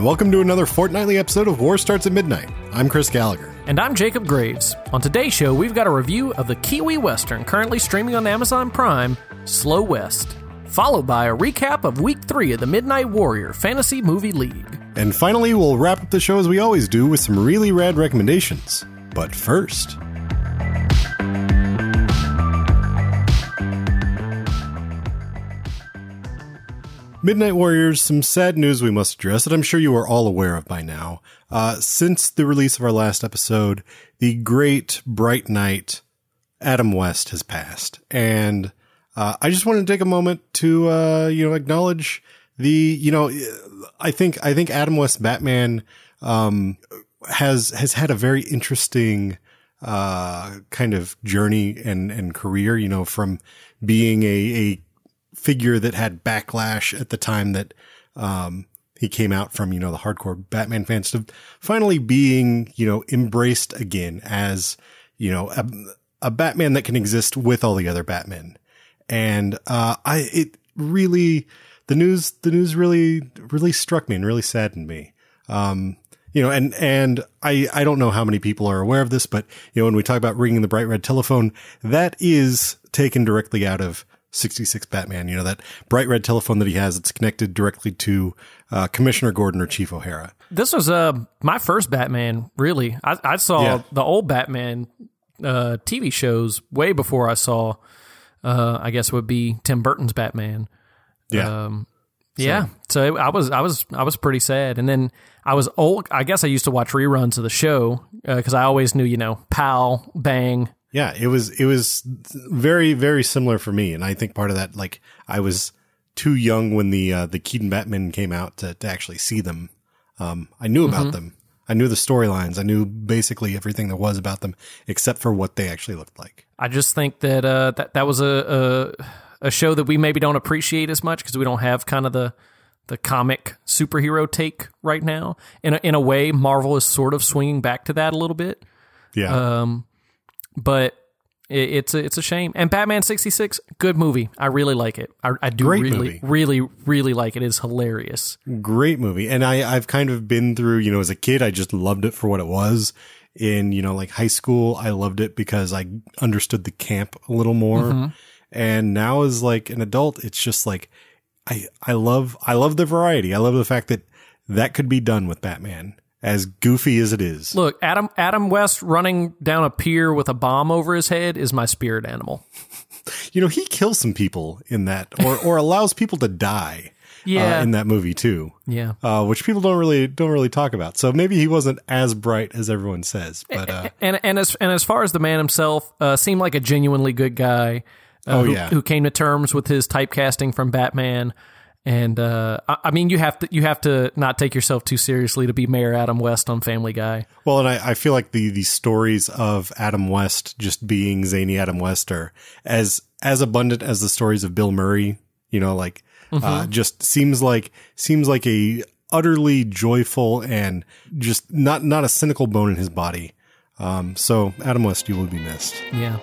and welcome to another fortnightly episode of War Starts at Midnight. I'm Chris Gallagher. And I'm Jacob Graves. On today's show, we've got a review of the Kiwi Western currently streaming on Amazon Prime, Slow West, followed by a recap of week three of the Midnight Warrior Fantasy Movie League. And finally, we'll wrap up the show as we always do with some really rad recommendations. But first, Midnight Warriors, some sad news we must address that I'm sure you are all aware of by now. Uh, since the release of our last episode, the great bright knight Adam West has passed. And uh, I just wanted to take a moment to, uh, you know, acknowledge the, you know, I think, I think Adam West Batman, um, has, has had a very interesting, uh, kind of journey and, and career, you know, from being a, a figure that had backlash at the time that, um, he came out from, you know, the hardcore Batman fans to finally being, you know, embraced again as, you know, a, a Batman that can exist with all the other Batmen. And, uh, I, it really, the news, the news really, really struck me and really saddened me. Um, you know, and, and I, I don't know how many people are aware of this, but, you know, when we talk about ringing the bright red telephone, that is taken directly out of 66 Batman, you know, that bright red telephone that he has it's connected directly to uh, Commissioner Gordon or Chief O'Hara. This was uh, my first Batman, really. I, I saw Yeah. the old Batman uh, TV shows way before I saw, uh, I guess would be Tim Burton's Batman. Yeah. Um, yeah. So I was, I was, I was pretty sad. And then I was old. I guess I used to watch reruns of the show because I always knew, you know, Pow, Bang. Yeah, it was it was very very similar for me, and I think part of that like I was too young when the uh, the Keaton Batman came out to, to actually see them. Um, I knew about them. I knew the storylines. I knew basically everything there was about them, except for what they actually looked like. I just think that uh, that that was a, a a show that we maybe don't appreciate as much because we don't have kind of the the comic superhero take right now. In a, in a way, Marvel is sort of swinging back to that a little bit. Yeah, Um, but it, it's a, it's a shame. And Batman sixty six, good movie. I really like it. I, I do Great really movie. really really like it. It's hilarious. great movie, and I I've kind of been through. You know, as a kid, I just loved it for what it was. In you know, like high school, I loved it because I understood the camp a little more. Mm-hmm. And now as like an adult, it's just like I I love I love the variety. I love the fact that that could be done with Batman, as goofy as it is. Look, Adam Adam West running down a pier with a bomb over his head is my spirit animal. You know, he kills some people in that, or or allows people to die. Yeah. uh, in that movie too. Yeah. Uh, which people don't really don't really talk about. So maybe he wasn't as bright as everyone says. But uh, and and as and as far as the man himself, uh, seemed like a genuinely good guy. Uh, Oh, who, yeah. who came to terms with his typecasting from Batman. And uh, I, I mean, you have to you have to not take yourself too seriously to be Mayor Adam West on Family Guy. Well, and I, I feel like the the stories of Adam West just being zany Adam West are as as abundant as the stories of Bill Murray. You know, like uh, just seems like seems like a utterly joyful and just not not a cynical bone in his body. Um, so Adam West, you will be missed. Yeah.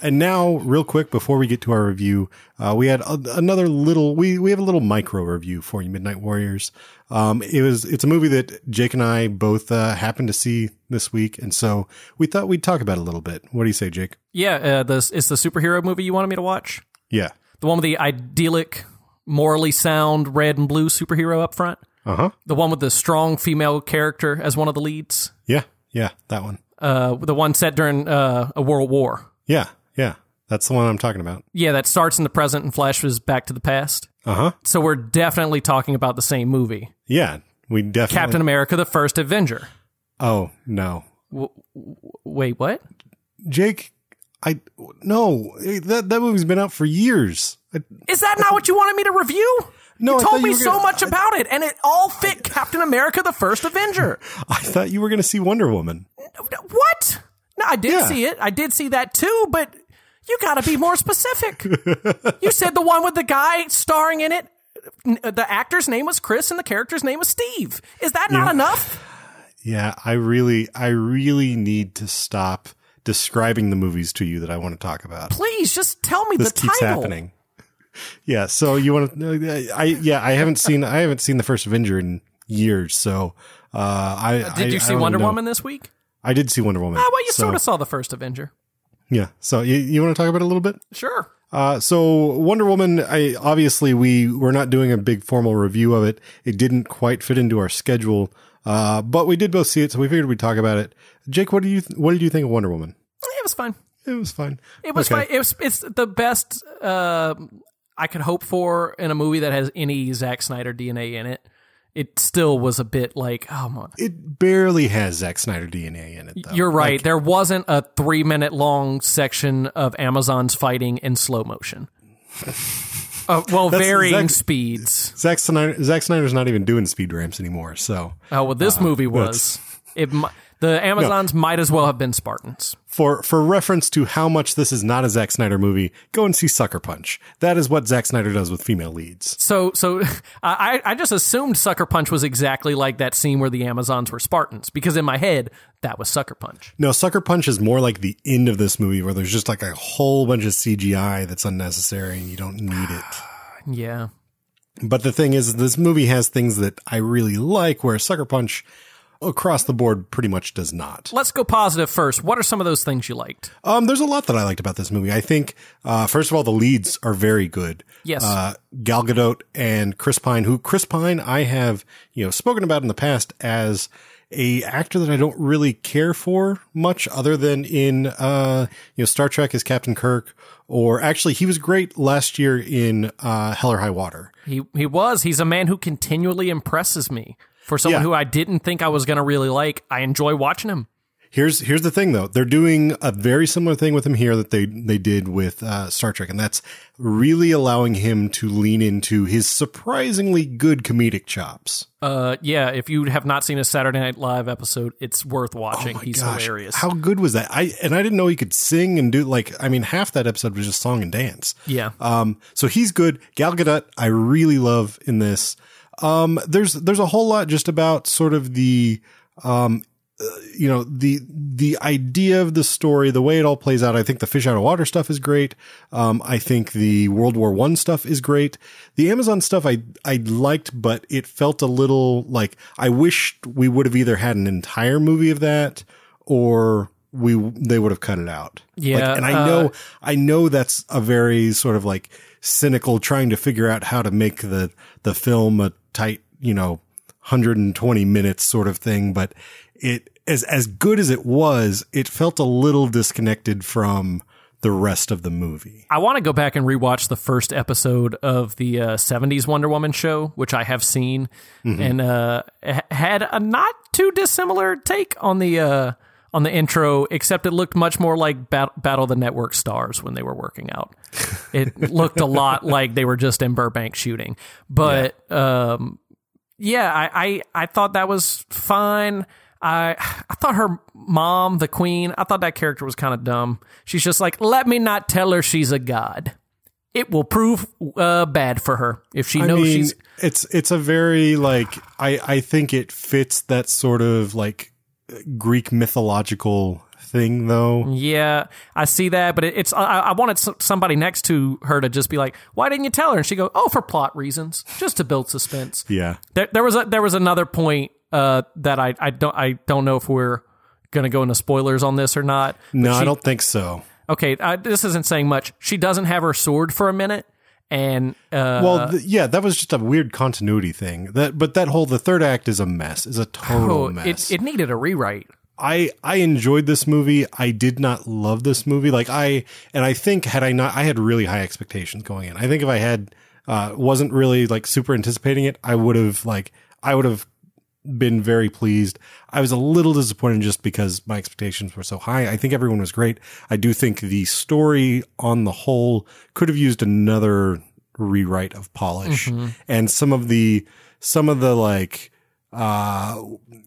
And now, real quick, before we get to our review, uh, we had a, another little, we, we have a little micro review for you, Midnight Warriors. Um, it was, it's a movie that Jake and I both, uh, happened to see this week. And so we thought we'd talk about it a little bit. What do you say, Jake? Yeah, uh, this it's the superhero movie you wanted me to watch. Yeah. The one with the idyllic, morally sound red and blue superhero up front. Uh huh. The one with the strong female character as one of the leads. Yeah. Yeah. That one. Uh, the one set during uh, a world war. Yeah. Yeah. That's the one I'm talking about. Yeah, that starts in the present and flashes back to the past. Uh huh. So we're definitely talking about the same movie. Yeah. We definitely. Captain America: The First Avenger. Oh, no. Wait, what? Jake, I, no, that, that movie's been out for years. I, Is that not what you wanted me to review? No, you I told me you so gonna- much about it, and it all fit Captain America: The First Avenger. I thought you were going to see Wonder Woman. what? No, I did Yeah. see it. I did see that too, but you got to be more specific. you said the one with the guy starring in it the actor's name was Chris and the character's name was Steve. Is that not enough? Yeah, I really, I really need to stop describing the movies to you that I want to talk about. Please just tell me This the keeps title. happening. Yeah, so you want to? I yeah, I haven't seen, I haven't seen the first Avenger in years. So uh, I Did you I see don't Wonder. Woman this week? I did see Wonder Woman. Ah, well, you so, sort of saw the first Avenger. Yeah. So you, you want to talk about it a little bit? Sure. Uh, so Wonder Woman, I obviously we we're not doing a big formal review of it. It didn't quite fit into our schedule, uh, but we did both see it, so we figured we'd talk about it. Jake, what do you what did you think of Wonder Woman? It was fine. It was fine. It was Okay. fine. It was. It's the best uh, I could hope for in a movie that has any Zack Snyder DNA in it. It still was a bit like, oh my. It barely has Zack Snyder DNA in it. Though. You're right. there wasn't a three minute long section of Amazons fighting in slow motion. Uh, well, That's varying Zack- speeds. Zack Snyder, Zack Snyder's not even doing speed ramps anymore. So Oh well, this movie was. It the Amazons might as well have been Spartans. for for reference to how much this is not a Zack Snyder movie, go and see Sucker Punch. That is what Zack Snyder does with female leads. So, so I, I just assumed Sucker Punch was exactly like that scene where the Amazons were Spartans because in my head that was Sucker Punch. No, Sucker Punch is more like the end of this movie where there's just like a whole bunch of CGI that's unnecessary and you don't need it. Yeah. But the thing is, this movie has things that I really like, where Sucker Punch across the board pretty much does not. Let's go positive first. What are some of those things you liked? Um, there's a lot that I liked about this movie. I think, uh, first of all, the leads are very good. Yes. Uh, Gal Gadot and Chris Pine, who Chris Pine I have, you know, spoken about in the past as a actor that I don't really care for much other than in, uh, you know, Star Trek as Captain Kirk, or actually he was great last year in, uh, Hell or High Water. He he was. He's a man who continually impresses me. For someone Yeah. who I didn't think I was going to really like, I enjoy watching him. Here's here's the thing though. They're doing a very similar thing with him here that they they did with uh, Star Trek, and that's really allowing him to lean into his surprisingly good comedic chops. Uh, yeah. If you have not seen a Saturday Night Live episode, it's worth watching. He's Oh Gosh, hilarious. How good was that? I and I didn't know he could sing and do like I mean half that episode was just song and dance. yeah. Um, so he's good. Gal Gadot, I really love in this. Um, there's there's a whole lot just about sort of the um, uh, you know the the idea of the story, the way it all plays out. I think the fish out of water stuff is great. Um, I think the World War One stuff is great. The Amazon stuff I I liked, but it felt a little like I wished we would have either had an entire movie of that or we they would have cut it out. Yeah, Like, and I uh, know I know that's a very sort of like cynical trying to figure out how to make the the film a tight, you know, 120 minutes sort of thing, but it as as good as it was, it felt a little disconnected from the rest of the movie. I want to go back and rewatch the first episode of the uh, 70s Wonder Woman show, which I have seen, Mm-hmm. and uh, had a not too dissimilar take on the uh, on the intro, except it looked much more like Bat- Battle of the Network stars when they were working out. It looked a lot like they were just in Burbank shooting, but yeah, um, yeah I, I I thought that was fine. I I thought her mom, the queen, I thought that character was kind of dumb. She's just like, let me not tell her she's a god. It will prove uh, bad for her if she I knows mean, she's. it's it's a very like I I think it fits that sort of like Greek mythological thing though. Yeah, I see that, but it, it's. I, I wanted somebody next to her to just be like, "Why didn't you tell her?" And she go, "Oh, for plot reasons, just to build suspense." Yeah. There, there was a there was another point uh, that I I don't I don't know if we're gonna go into spoilers on this or not. No, I don't think so. Okay, uh, this isn't saying much. She doesn't have her sword for a minute, and uh, Well, th- yeah, that was just a weird continuity thing. That, but that whole the third act is a mess. Is a total oh, mess. it it needed a rewrite. I I enjoyed this movie. I did not love this movie. Like I and I think had I not, I had really high expectations going in. I think if I had uh, wasn't really like super anticipating it, I would have like I would have been very pleased. I was a little disappointed just because my expectations were so high. I think everyone was great. I do think the story on the whole could have used another rewrite of polish mm-hmm. and some of the some of the like uh,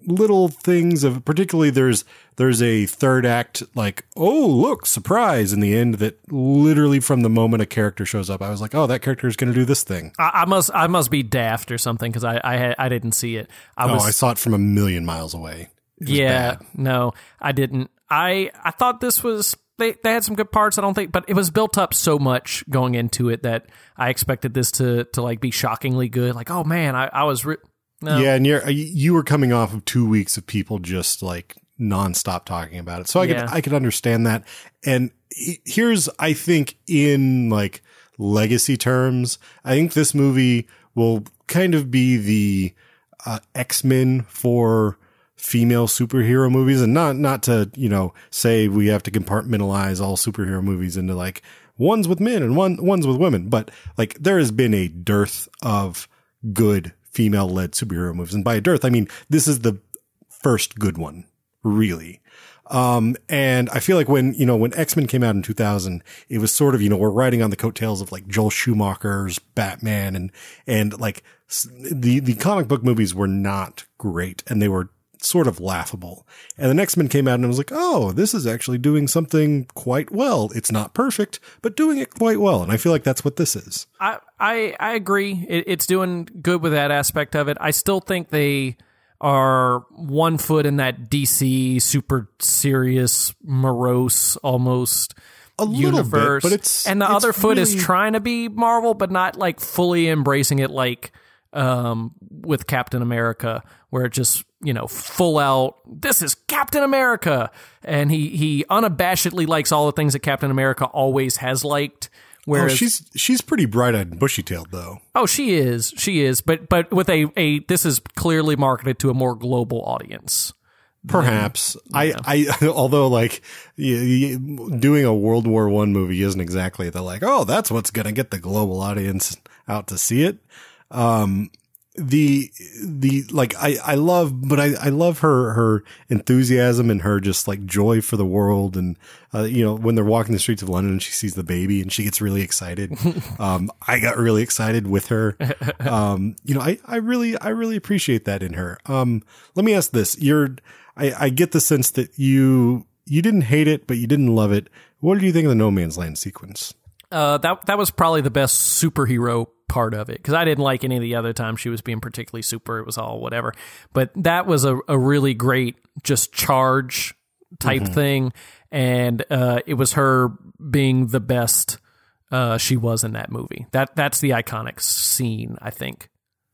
little things of particularly there's there's a third act like oh look surprise in the end that literally from the moment a character shows up I was like oh that character is going to do this thing. I, I must I must be daft or something because I I, I didn't see it. I oh, was I saw it from a million miles away. Yeah bad. no I didn't. I I thought this was they they had some good parts. I don't think, but it was built up so much going into it that I expected this to to like be shockingly good. Like oh man, I I was. Re- no. Yeah, and you're you were coming off of two weeks of people just like nonstop talking about it, so I Yeah. could I could understand that. And here's I think in like legacy terms, I think this movie will kind of be the uh, X Men for female superhero movies, and not not to you know say we have to compartmentalize all superhero movies into like ones with men and one ones with women, but like there has been a dearth of good female led superhero movies, and by a dearth I mean this is the first good one, really. Um, and I feel like when, you know, when X-Men came out in 2000, it was sort of, you know, we're riding on the coattails of like Joel Schumacher's Batman and, and like the, the comic book movies were not great and they were sort of laughable. And the X-Men came out and I was like, oh, this is actually doing something quite well. It's not perfect, but doing it quite well. And I feel like that's what this is. I I I agree. It, it's doing good with that aspect of it. I still think they are one foot in that DC super serious, morose, almost A little bit, universe, but it's- and the it's other foot is trying to be Marvel, but not like fully embracing it like um, with Captain America, where it just you know full out. This is Captain America, and he he unabashedly likes all the things that Captain America always has liked. Oh, she's, she's pretty bright eyed and bushy tailed though. Oh, she is. She is. But but with a a this is clearly marketed to a more global audience. Perhaps I, I, although like doing a World War One movie isn't exactly the like, oh, that's what's going to get the global audience out to see it. Um, the, the, like, I, I love, but I, I love her, her enthusiasm and her just like joy for the world. And, uh, you know, when they're walking the streets of London and she sees the baby and she gets really excited. um, I got really excited with her. Um, you know, I, I really, I really appreciate that in her. Um, let me ask this. You're, I, I get the sense that you, you didn't hate it, but you didn't love it. What do you think of the No Man's Land sequence? Uh, that that was probably the best superhero part of it because I didn't like any of the other times she was being particularly super. It was all whatever. But that was a, a really great just charge type thing, and uh, it was her being the best uh, she was in that movie. That that's the iconic scene, I think.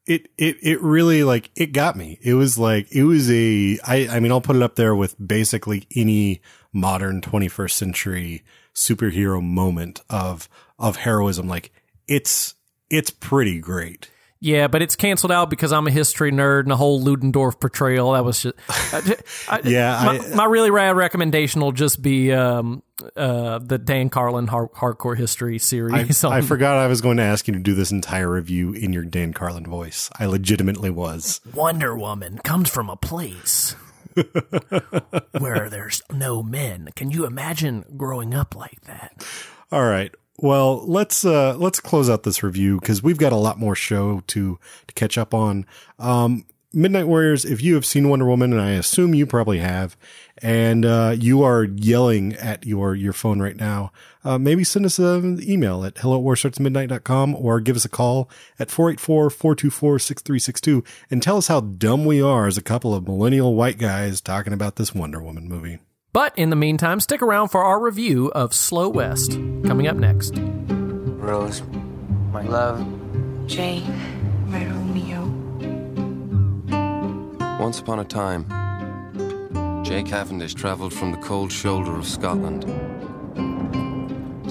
it it it really like it got me. It was like it was a I I mean I'll put it up there with basically any modern 21st century superhero moment of of heroism like it's it's pretty great. Yeah, but it's canceled out because I'm a history nerd and a whole Ludendorff portrayal. That was just I, I- Yeah, My, I- my really rad recommendation will just be um, uh, the Dan Carlin har- hardcore history series. I on- forgot I was going to ask you to do this entire review in your Dan Carlin voice. I legitimately was. Wonder Woman comes from a place where there's no men. Can you imagine growing up like that? All right. Well, let's uh let's close out this review because we've got a lot more show to to catch up on. Um Midnight Warriors, if you have seen Wonder Woman, and I assume you probably have, and uh, you are yelling at your your phone right now, uh, maybe send us an email at hello at warstartsmidnight.com or give us a call at 484-424-6362 and tell us how dumb we are as a couple of millennial white guys talking about this Wonder Woman movie. But in the meantime, stick around for our review of Slow West coming up next. Rose, my love. Jay, my Romeo. Once upon a time, Jay Cavendish travelled from the cold shoulder of Scotland to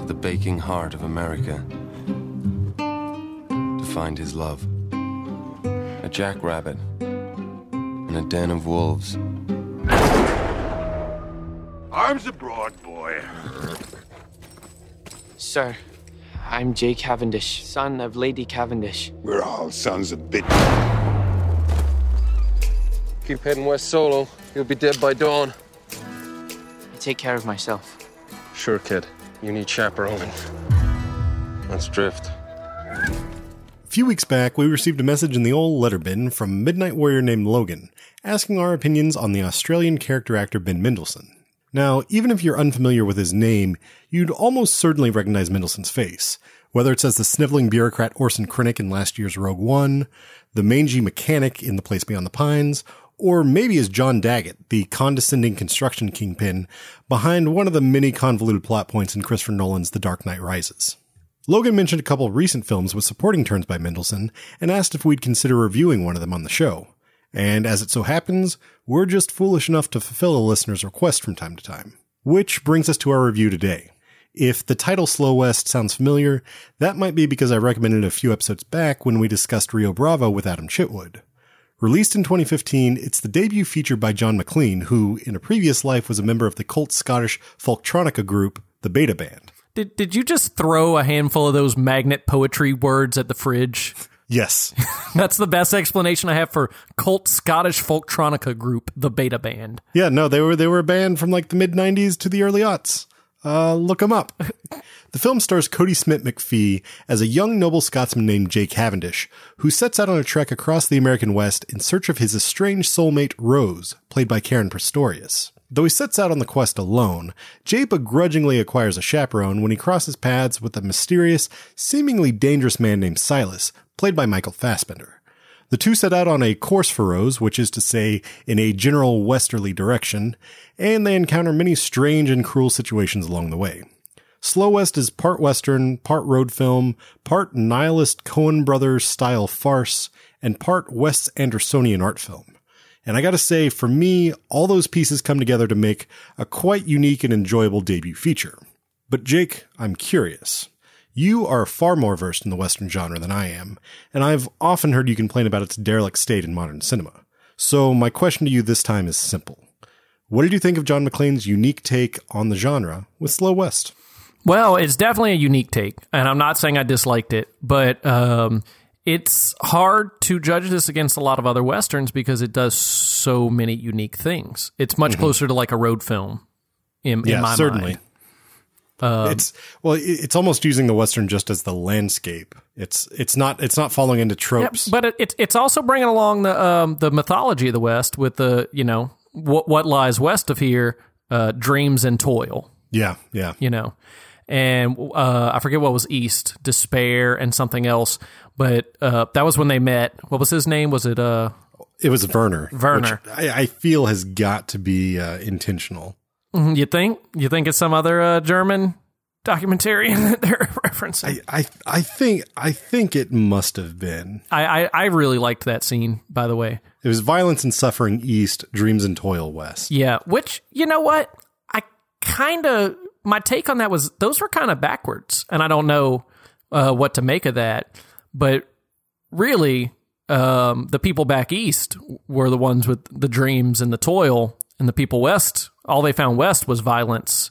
the baking heart of America to find his love. A jackrabbit in a den of wolves. Arms abroad, boy. Sir, I'm Jay Cavendish, son of Lady Cavendish. We're all sons of bitch. Keep heading west solo. You'll be dead by dawn. I take care of myself. Sure, kid. You need chaperoning. Let's drift. A few weeks back, we received a message in the old letter bin from Midnight Warrior named Logan, asking our opinions on the Australian character actor Ben Mendelsohn. Now, even if you're unfamiliar with his name, you'd almost certainly recognize Mendelsohn's face, whether it's as the sniveling bureaucrat Orson Krennic in last year's Rogue One, the mangy mechanic in The Place Beyond the Pines, or maybe as John Daggett, the condescending construction kingpin behind one of the many convoluted plot points in Christopher Nolan's The Dark Knight Rises. Logan mentioned a couple recent films with supporting turns by Mendelsohn and asked if we'd consider reviewing one of them on the show. And as it so happens, we're just foolish enough to fulfill a listener's request from time to time. Which brings us to our review today. If the title Slow West sounds familiar, that might be because I recommended a few episodes back when we discussed Rio Bravo with Adam Chitwood. Released in 2015, it's the debut feature by John Maclean, who in a previous life was a member of the cult Scottish folktronica group, the Beta Band. Did did you just throw a handful of those magnet poetry words at the fridge? Yes. That's the best explanation I have for cult Scottish folktronica group, the Beta Band. yeah, no, they were they were a band from like the mid 90s to the early aughts. Uh, look them up. The film stars Kodi Smit-McPhee as a young noble Scotsman named Jake Cavendish, who sets out on a trek across the American West in search of his estranged soulmate Rose, played by Caren Pistorius. Though he sets out on the quest alone, Jay begrudgingly acquires a chaperone when he crosses paths with a mysterious, seemingly dangerous man named Silas, played by Michael Fassbender. The two set out on a course for Rose, which is to say, in a general westerly direction, and they encounter many strange and cruel situations along the way. Slow West is part Western, part road film, part nihilist Coen Brothers style farce, and part Wes Andersonian art film. And I gotta say, for me, all those pieces come together to make a quite unique and enjoyable debut feature. But Jake, I'm curious. You are far more versed in the Western genre than I am, and I've often heard you complain about its derelict state in modern cinema. So my question to you this time is simple. What did you think of John Maclean's unique take on the genre with Slow West? Well, it's definitely a unique take, and I'm not saying I disliked it, but um, it's hard to judge this against a lot of other westerns because it does so many unique things. It's much closer to like a road film in, in my certainly. mind. It's well, it's almost using the western just as the landscape. It's it's not it's not falling into tropes. but it, it's it's also bringing along the um, the mythology of the West with the you know what what lies west of here, uh, dreams and toil. yeah, yeah. you know. And uh, I forget what was East, Despair, and something else. But uh, that was when they met. What was his name? Was it uh, It was Werner. Werner. which I, I feel has got to be uh, intentional. You think? You think it's some other uh, German documentarian that they're referencing? I, I I think I think it must have been. I, I, I really liked that scene, by the way. It was violence and suffering east, dreams and toil west. Yeah, which you know what? I kind of my take on that was those were kind of backwards, and I don't know uh, what to make of that. But really, um, the people back east were the ones with the dreams and the toil, and the people west, all they found west was violence.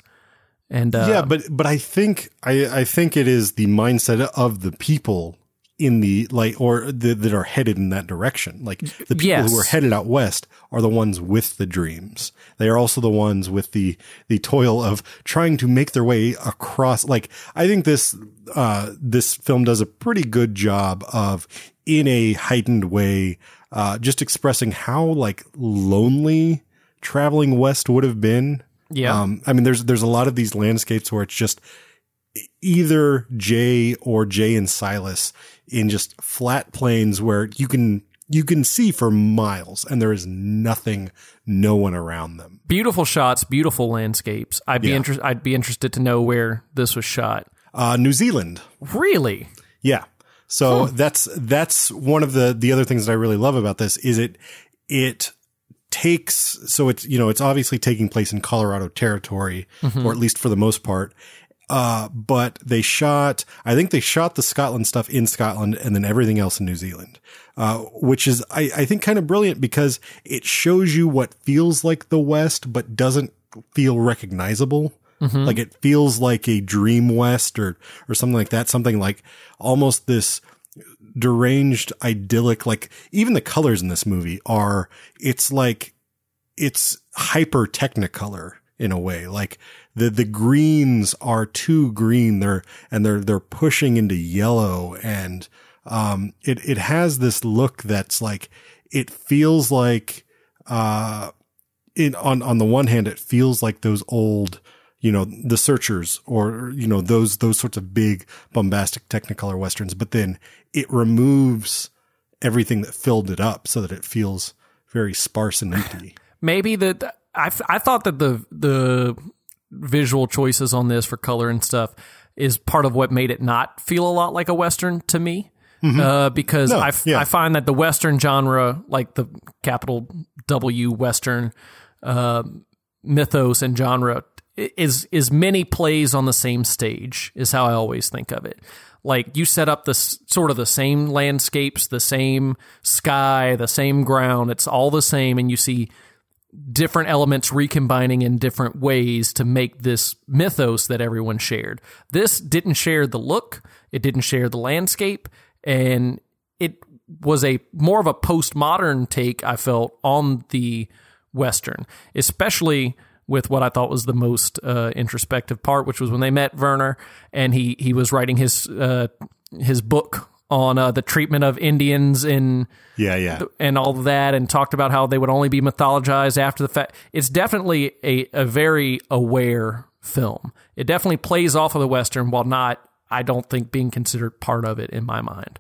And uh, yeah, but but I think I I think it is the mindset of the people in the like or the, that are headed in that direction. Like the people Yes. who are headed out west are the ones with the dreams. They are also the ones with the the toil of trying to make their way across. Like I think this uh this film does a pretty good job of in a heightened way uh just expressing how like lonely traveling west would have been. Yeah. Um, I mean, there's there's a lot of these landscapes where it's just either Jay or Jay and Silas in just flat plains where you can you can see for miles and there is nothing, no one around them. beautiful shots, beautiful landscapes. I'd be Yeah. interested. I'd be interested to know where this was shot. Uh, New Zealand, Really? yeah. So that's that's one of the the other things that I really love about this is it it takes so it's you know it's obviously taking place in Colorado territory or at least for the most part. Uh, but they shot, I think they shot the Scotland stuff in Scotland and then everything else in New Zealand. Uh, which is, I, I think kind of brilliant because it shows you what feels like the West, but doesn't feel recognizable. Like it feels like a dream West or, or something like that. Something like almost this deranged, idyllic, like even the colors in this movie are, it's like, it's hyper technicolor in a way. Like the, the greens are too green. They're, and they're, they're pushing into yellow and, um, it it has this look that's like it feels like uh, in on on the one hand, it feels like those old you know the searchers or you know those those sorts of big bombastic technicolor westerns but then it removes everything that filled it up so that it feels very sparse and empty maybe that I, I thought that the the visual choices on this for color and stuff is part of what made it not feel a lot like a western to me uh, because No, I, f- yeah. I find that the western genre like the capital w western uh, mythos and genre is is many plays on the same stage is how I always think of it. Like you set up this sort of the same landscapes, the same sky, the same ground. It's all the same, and you see different elements recombining in different ways to make this mythos that everyone shared. This didn't share the look, it didn't share the landscape, and it was a more of a postmodern take I felt on the western, especially with what I thought was the most uh, introspective part, which was when they met Werner and he he was writing his uh, his book on uh, the treatment of Indians in yeah yeah and all that and talked about how they would only be mythologized after the fact. It's definitely a, a very aware film. It definitely plays off of the Western while not, I don't think, being considered part of it in my mind.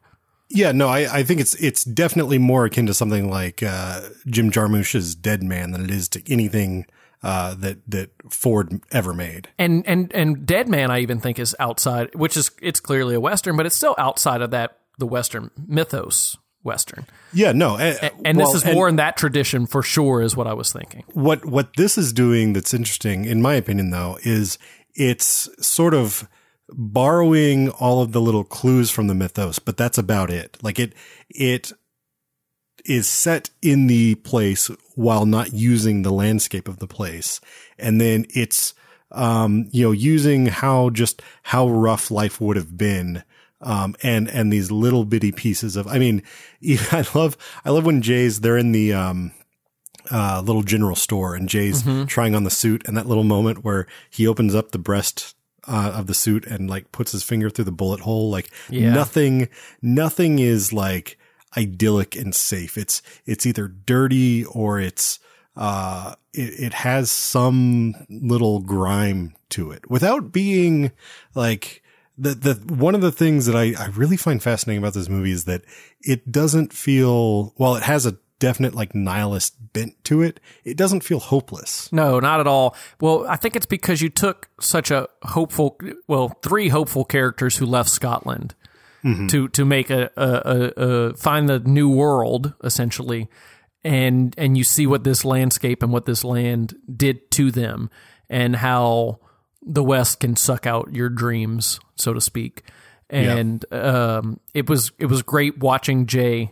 Yeah, no, I, I think it's it's definitely more akin to something like uh, Jim Jarmusch's Dead Man than it is to anything uh, that that Ford ever made. And and and Dead Man, I even think is outside, which is it's clearly a Western, but it's still outside of that the Western mythos Western. Yeah, no, eh, And well, this is and more in that tradition for sure, is what I was thinking. what what this is doing that's interesting, in my opinion, though, is it's sort of borrowing all of the little clues from the mythos, but that's about it. Like it it is set in the place while not using the landscape of the place. And then it's, um, you know, using how just how rough life would have been. Um, and, and these little bitty pieces of, I mean, I love, I love when Jay's, they're in the, um, uh, little general store and Jay's trying on the suit and that little moment where he opens up the breast uh, of the suit and like puts his finger through the bullet hole. Like Yeah. nothing, nothing is like idyllic and safe. It's, it's either dirty or it's, uh, it, it has some little grime to it without being like, the, the, one of the things that I, I really find fascinating about this movie is that it doesn't feel, while it has a definite like nihilist bent to it, it doesn't feel hopeless. No, not at all. Well, I think it's because you took such a hopeful, well, three hopeful characters who left Scotland to to make a, a, a, a find the new world essentially, and and you see what this landscape and what this land did to them, and how the West can suck out your dreams, so to speak. And um, it was it was great watching Jay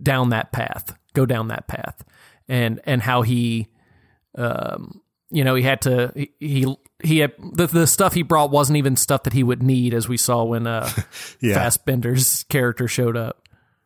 down that path, go down that path, and and how he, um, you know, he had to he he, he had the the stuff he brought wasn't even stuff that he would need, as we saw when uh, Yeah. Fassbender's character showed up.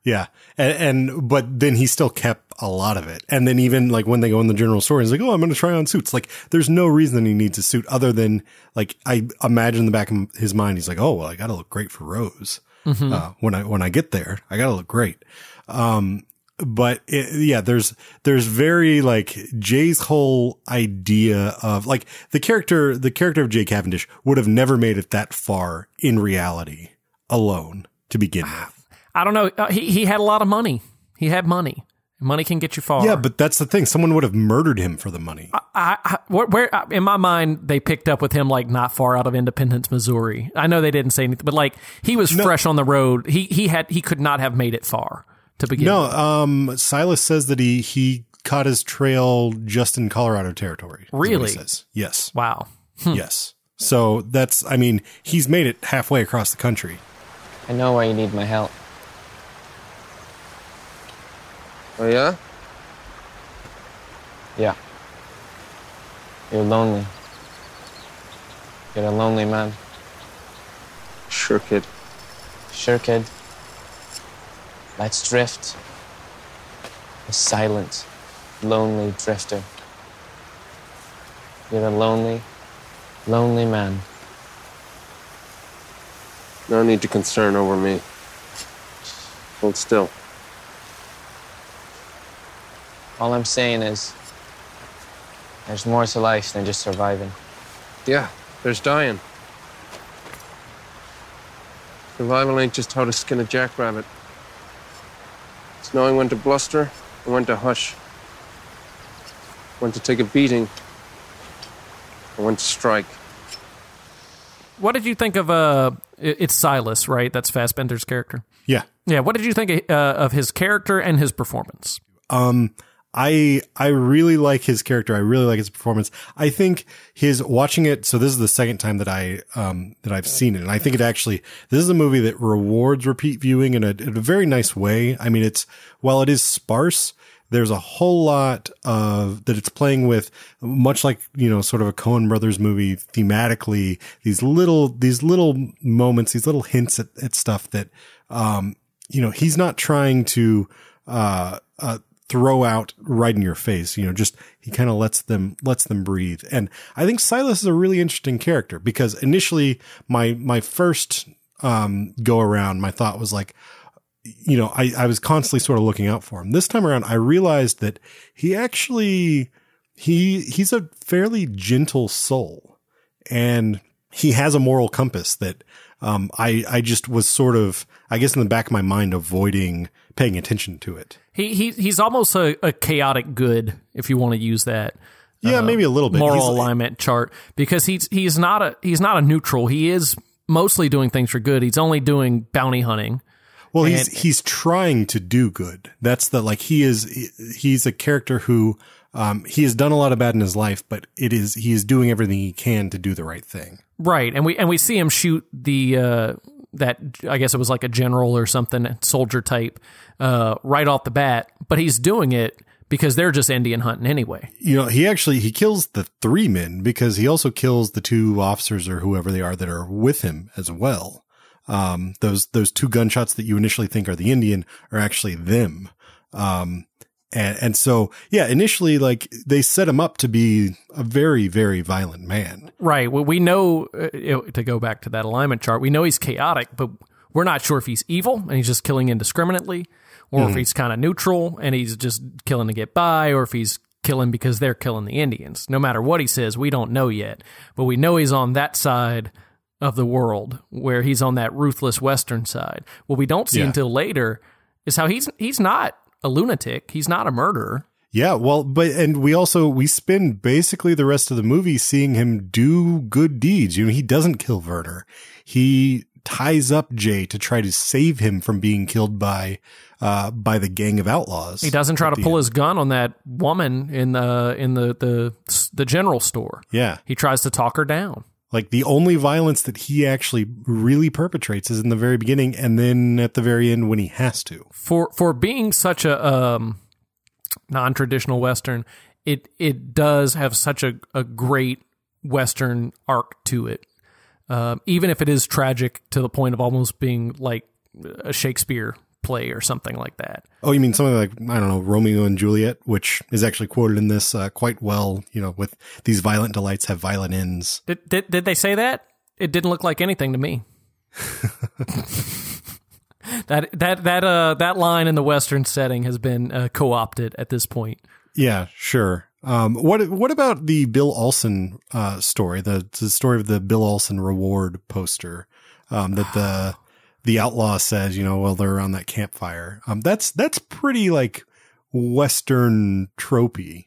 Yeah. And, and, but then he still kept a lot of it. And then even like when they go in the general store, he's like, Oh, I'm going to try on suits. Like there's no reason he needs a suit other than like, I imagine in the back of his mind, he's like, Oh, well, I got to look great for Rose. Uh, when I, when I get there, I got to look great. Um, but it, yeah, there's, there's very like Jay's whole idea of like the character, the character of Jay Cavendish would have never made it that far in reality alone to begin with. I don't know. Uh, he he had a lot of money. He had money. Money can get you far. Yeah, but that's the thing. Someone would have murdered him for the money. I, I where, where uh, in my mind they picked up with him like not far out of Independence, Missouri. I know they didn't say anything, but like he was fresh on the road. He he had he could not have made it far to begin. no, um, Silas says that he he caught his trail just in Colorado territory. is what he Really? says. Yes. Wow. Yes. So that's. I mean, he's made it halfway across the country. I know why you need my help. Oh, yeah? Yeah. You're lonely. You're a lonely man. Sure, kid. Sure, kid. Let's drift. A silent, lonely drifter. You're a lonely, lonely man. No need to concern over me. Hold still. All I'm saying is there's more to life than just surviving. Yeah, there's dying. Survival ain't just how to skin a jackrabbit. It's knowing when to bluster and when to hush. When to take a beating and when to strike. What did you think of uh? It's Silas, right? That's Fassbender's character. Yeah. Yeah. What did you think uh, of his character and his performance? Um, I I really like his character. I really like his performance. I think his watching it. So this is the second time that I um that I've seen it, and I think it actually this is a movie that rewards repeat viewing in a, in a very nice way. I mean, it's while it is sparse. There's a whole lot of that it's playing with, much like you know, sort of a Coen Brothers movie thematically. These little these little moments, these little hints at, at stuff that um you know he's not trying to uh uh throw out right in your face. You know, just he kind of lets them lets them breathe. And I think Silas is a really interesting character because initially my my first um go around, my thought was like, you know, I, I was constantly sort of looking out for him. This time around, I realized that he actually he he's a fairly gentle soul, and he has a moral compass that um, I I just was sort of I guess in the back of my mind avoiding paying attention to it. He he he's almost a, a chaotic good, if you want to use that. Yeah, maybe a little bit. moral He's- alignment chart because he's he's not a he's not a neutral. He is mostly doing things for good. He's only doing bounty hunting. Well, he's he's trying to do good. That's the like he is he's a character who um he has done a lot of bad in his life, but it is he is doing everything he can to do the right thing. Right, and we and we see him shoot the uh, that I guess it was like a general or something soldier type uh, right off the bat, but he's doing it because they're just Indian hunting anyway. You know, he actually he kills the three men because he also kills the two officers or whoever they are that are with him as well. Um, those those two gunshots that you initially think are the Indian are actually them. Um, and and so yeah, initially like they set him up to be a very very violent man. Right. Well, we know uh, to go back to that alignment chart. We know he's chaotic, but we're not sure if he's evil and he's just killing indiscriminately, or if he's kind of neutral and he's just killing to get by, or if he's killing because they're killing the Indians. No matter what he says, we don't know yet, but we know he's on that side of the world where he's on that ruthless Western side. What we don't see Yeah. until later is how he's he's not a lunatic. He's not a murderer. Yeah, well, but and we also we spend basically the rest of the movie seeing him do good deeds. You know, he doesn't kill Werner. He ties up Jay to try to save him from being killed by uh by the gang of outlaws. He doesn't try to pull end. his gun on that woman in the in the the the general store. Yeah. He tries to talk her down. Like the only violence that he actually really perpetrates is in the very beginning and then at the very end when he has to. For for being such a um non-traditional western, it it does have such a, a great western arc to it. Um, even if it is tragic to the point of almost being like a Shakespeare play or something like that. Oh, you mean something like I don't know, Romeo and Juliet, which is actually quoted in this uh, quite well. You know, with these violent delights have violent ends. Did, did did they say that? It didn't look like anything to me. that that that uh that line in the western setting has been uh, co-opted at this point. Yeah, sure. Um, what what about the Bill Olson uh, story? The, the story of the Bill Olson reward poster um, that the the outlaw says, you know, while they're around that campfire. Um, that's that's pretty like Western tropey.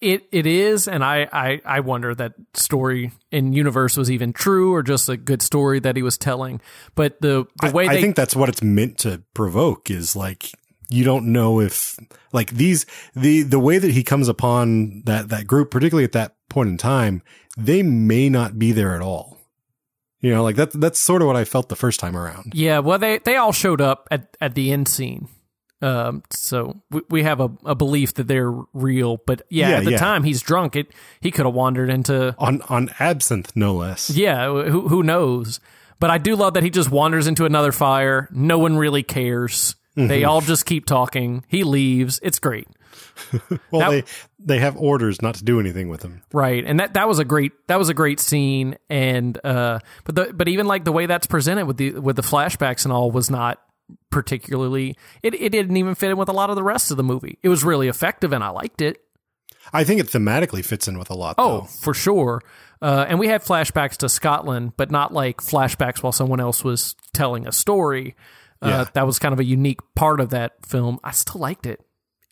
It it is, and I, I I wonder that story in universe was even true or just a good story that he was telling. But the the way I they think that's what it's meant to provoke is like you don't know if like these the the way that he comes upon that that group, particularly at that point in time, they may not be there at all. You know, like that that's sort of what I felt the first time around. yeah, well they they all showed up at at the end scene. Um, so we, we have a, a belief that they're real, but yeah, Yeah, at the yeah. time he's drunk. It he could have wandered into On on absinthe, no less. Yeah, who who knows? But I do love that he just wanders into another fire. No one really cares. They all just keep talking. He leaves. It's great. Well, That- they they have orders not to do anything with them, Right. And that that was a great that was a great scene and uh but the but even like the way that's presented with the with the flashbacks and all was not particularly. It it didn't even fit in with a lot of the rest of the movie. It was really effective, and I liked it. I think it thematically fits in with a lot. Oh, though. for sure. Uh, and we had flashbacks to Scotland, but not like flashbacks while someone else was telling a story. Uh, Yeah. That was kind of a unique part of that film. I still liked it.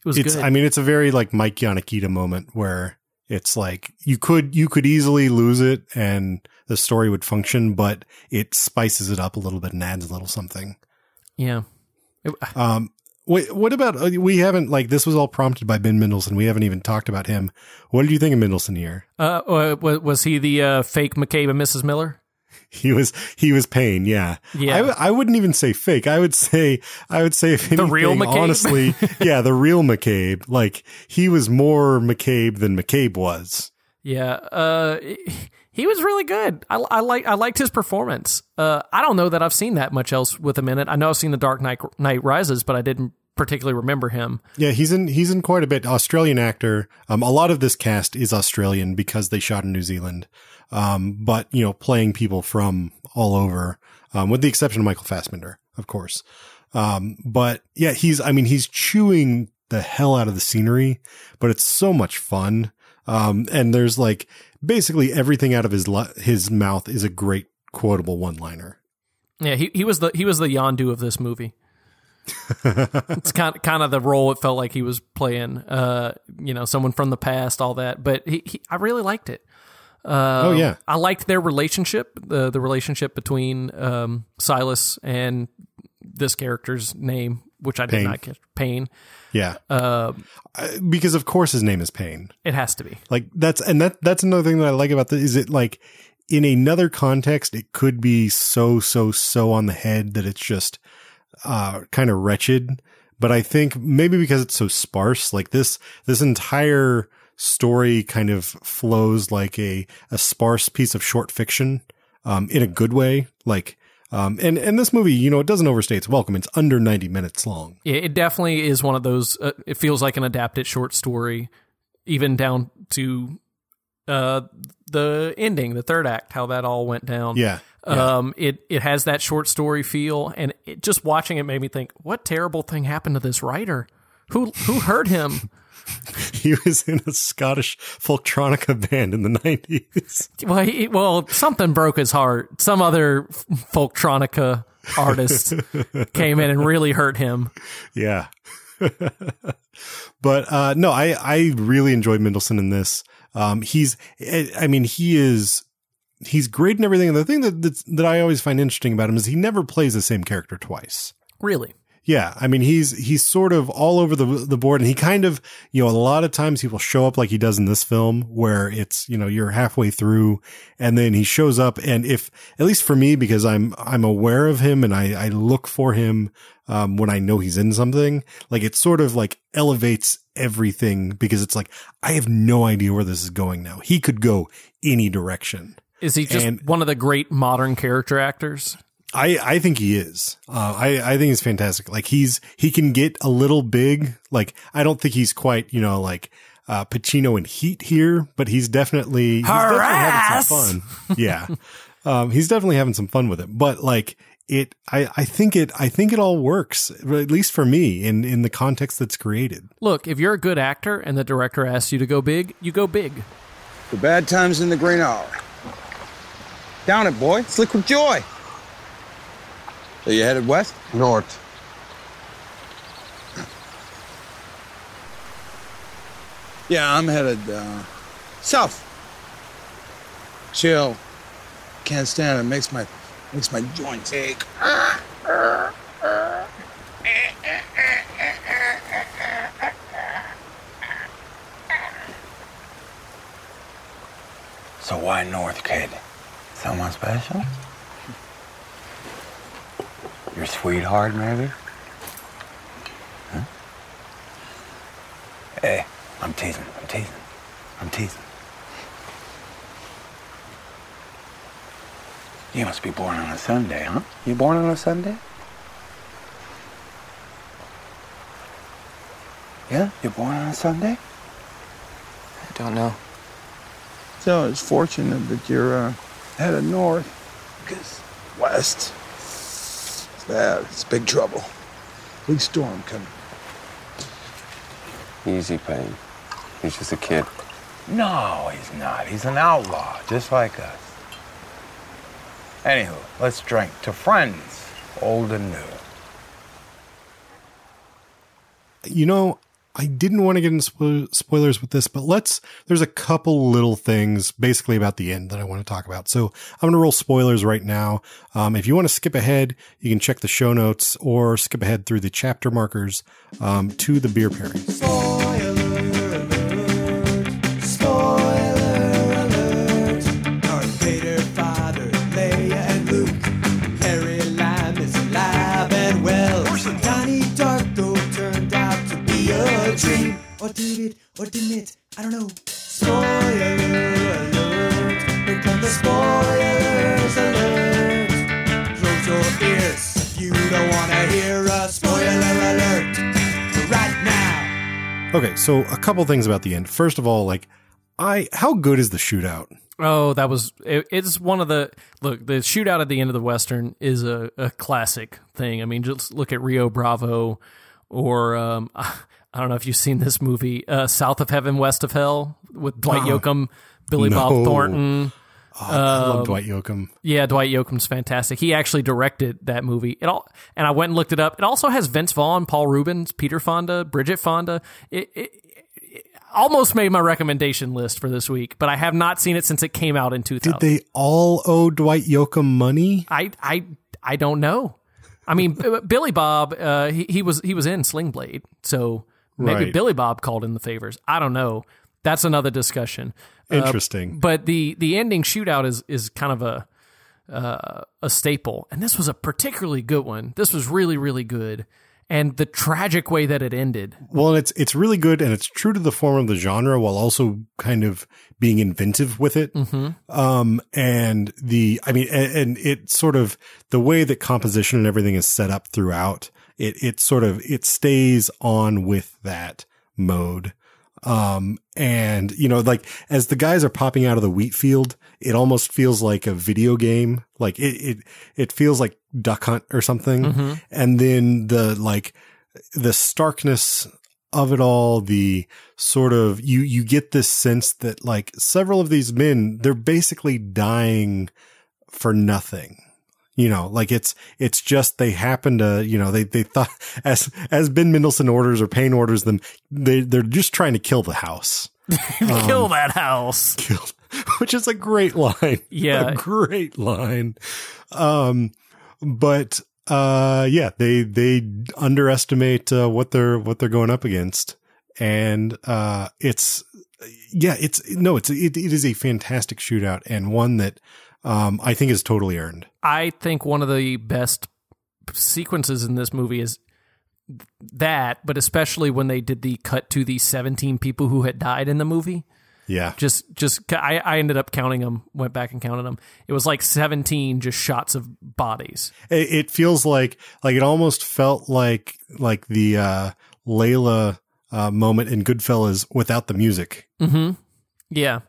Was it's. good. I mean, it's a very like Mike Yanagita moment where it's like you could you could easily lose it and the story would function, but it spices it up a little bit and adds a little something. yeah. It- Um, wait, what about uh, we haven't like this was all prompted by Ben Mendelsohn. We haven't even talked about him. What did you think of Mendelsohn here? Uh, uh, was he the uh, fake McCabe and Mrs. Miller? He was he was Payne, yeah. Yeah. I, w- I wouldn't even say fake. I would say I would say if anything, real McCabe? honestly, yeah, the real McCabe. Like he was more McCabe than McCabe was. Yeah, uh, he was really good. I, I like I liked his performance. Uh, I don't know that I've seen that much else with him in it. I know I've seen The Dark Knight Knight Rises, but I didn't particularly remember him. Yeah, he's in he's in quite a bit. Australian actor. Um, a lot of this cast is Australian because they shot in New Zealand. Um, but you know, playing people from all over, um, with the exception of Michael Fassbender, of course. Um, but yeah, he's I mean he's chewing the hell out of the scenery, but it's so much fun. Um, and there's like basically everything out of his li- his mouth is a great quotable one liner. Yeah, he, he was the he was the Yondu of this movie. it's kind of, kind of the role it felt like he was playing. Uh, you know, someone from the past, all that. But he, he I really liked it. Uh, oh yeah, I liked their relationship, the the relationship between um, Silas and this character's name, which I did not get. Payne. yeah. Uh, because of course his name is Payne. it has to be. Like that's and that that's another thing that I like about this is it like in another context it could be so so so on the head that it's just uh kind of wretched. But I think maybe because it's so sparse, like this this entire story kind of flows like a a sparse piece of short fiction, um, in a good way. Like um and and this movie, you know, it doesn't overstay its welcome. It's under ninety minutes long. Yeah, it definitely is one of those. Uh, it feels like an adapted short story, even down to uh, the ending, the third act, how that all went down. Yeah. yeah. Um, it it has that short story feel, and it, just watching it made me think, what terrible thing happened to this writer? Who who hurt him? he was in a Scottish folktronica band in the nineties. well, he, well, something broke his heart. Some other folktronica artist came in and really hurt him. Yeah. but uh no, I I really enjoyed Mendelsohn in this. Um he's I I mean he is he's great and everything and the thing that that's, that I always find interesting about him is he never plays the same character twice. Really, Yeah, I mean he's he's sort of all over the the board, and he kind of you know a lot of times he will show up like he does in this film, where it's you know you're halfway through, and then he shows up, and if at least for me because I'm I'm aware of him and I I look for him um, when I know he's in something, like it sort of like elevates everything because it's like I have no idea where this is going now. He could go any direction. is he just And- one of the great modern character actors? I, I think he is. Uh, I, I think he's fantastic. Like he's, he can get a little big. Like I don't think he's quite, you know, like, uh, Pacino in Heat here, but he's definitely, he's definitely having some fun. Yeah. um, he's definitely having some fun with it, but like it, I, I think it, I think it all works, at least for me in, in the context that's created. Look, if you're a good actor and the director asks you to go big, you go big. The bad times in the green hour. Down it, boy. Slick with joy. Are you headed west? North. Yeah, I'm headed uh, south. Chill. Can't stand it. Makes my makes my joints ache. So why north, kid? Someone special? Your sweetheart, maybe? Huh? Hey, I'm teasing. I'm teasing. I'm teasing. You must be born on a Sunday, huh? You born on a Sunday? Yeah, you're born on a Sunday? I don't know. So it's fortunate that you're uh, headed north, because west is bad. It's big trouble. Big storm coming. Easy, Payne. He's just a kid. No, he's not. He's an outlaw, just like us. Anywho, let's drink to friends, old and new. You know, I didn't want to get into spo- spoilers with this, but let's, there's a couple little things basically about the end that I want to talk about. So I'm going to roll spoilers right now. Um, if you want to skip ahead, you can check the show notes or skip ahead through the chapter markers, um, to the beer pairing. Did or didn't it? I don't know. Spoiler alert. Here come the spoilers alert. Close your ears if you don't want to hear a spoiler alert. Right now. Okay. So a couple things about the end. First of all, like, I, how good is the shootout? Oh, that was it, it's one of the look. The shootout at the end of the western is a, a classic thing. I mean, just look at Rio Bravo, or um, I don't know if you've seen this movie, uh, South of Heaven, West of Hell, with Dwight Uh-uh. Yoakam, Billy No. Bob Thornton. Oh, I love Um, Dwight Yoakam. Yeah, Dwight Yoakam's fantastic. He actually directed that movie. It all, and I went and looked it up. It also has Vince Vaughn, Paul Reubens, Peter Fonda, Bridget Fonda. It, it, it almost made my recommendation list for this week, but I have not seen it since it came out in 2000. Did they all owe Dwight Yoakam money? I I I don't know. I mean, Billy Bob, uh, he he was he was in Sling Blade, so maybe Right. Billy Bob called in the favors. I don't know. That's another discussion. Uh, Interesting. but the the ending shootout is is kind of a uh, a staple, and this was a particularly good one. This was really really good, and the tragic way that it ended. Well, it's it's really good and it's true to the form of the genre while also kind of being inventive with it. Mhm. Um, and the, I mean, and, and it sort of the way that composition and everything is set up throughout it, it sort of it stays on with that mode. Um, and you know, like as the guys are popping out of the wheat field, it almost feels like a video game. Like it, it, it feels like Duck Hunt or something. Mhm. And then the like the starkness of it all, the sort of you you get this sense that like several of these men, they're basically dying for nothing. You know, like it's it's just they happen to, you know, they they thought as as Ben Mendelsohn orders or Payne orders them, they they're just trying to kill the house. Um, Kill that house. kill, which is a great line. Yeah. a great line. Um, but uh, yeah, they they underestimate uh, what they're what they're going up against, and uh, it's yeah, it's no, it's it, it is a fantastic shootout and one that um I think is totally earned. I think one of the best sequences in this movie is that, but especially when they did the cut to the 17 people who had died in the movie. Yeah, Just, just, I, I ended up counting them, went back and counted them. It was like 17 just shots of bodies. it, it feels like like it almost felt like like the uh Layla uh, moment in Goodfellas without the music. Mm-hmm. Yeah.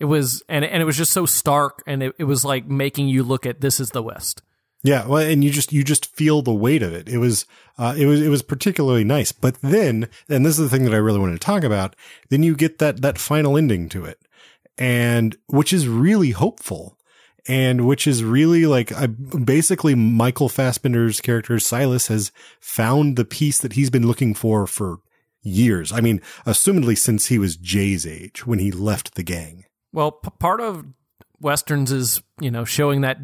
It was, and, and it was just so stark and it, it was like making you look at this is the West. Yeah, well, and you just you just feel the weight of it. It was uh, it was it was particularly nice. But then, and this is the thing that I really wanted to talk about. Then you get that that final ending to it, and which is really hopeful, and which is really like I basically Michael Fassbender's character Silas has found the piece that he's been looking for for years. I mean, assumedly since he was Jay's age when he left the gang. Well, p- part of westerns is you know showing that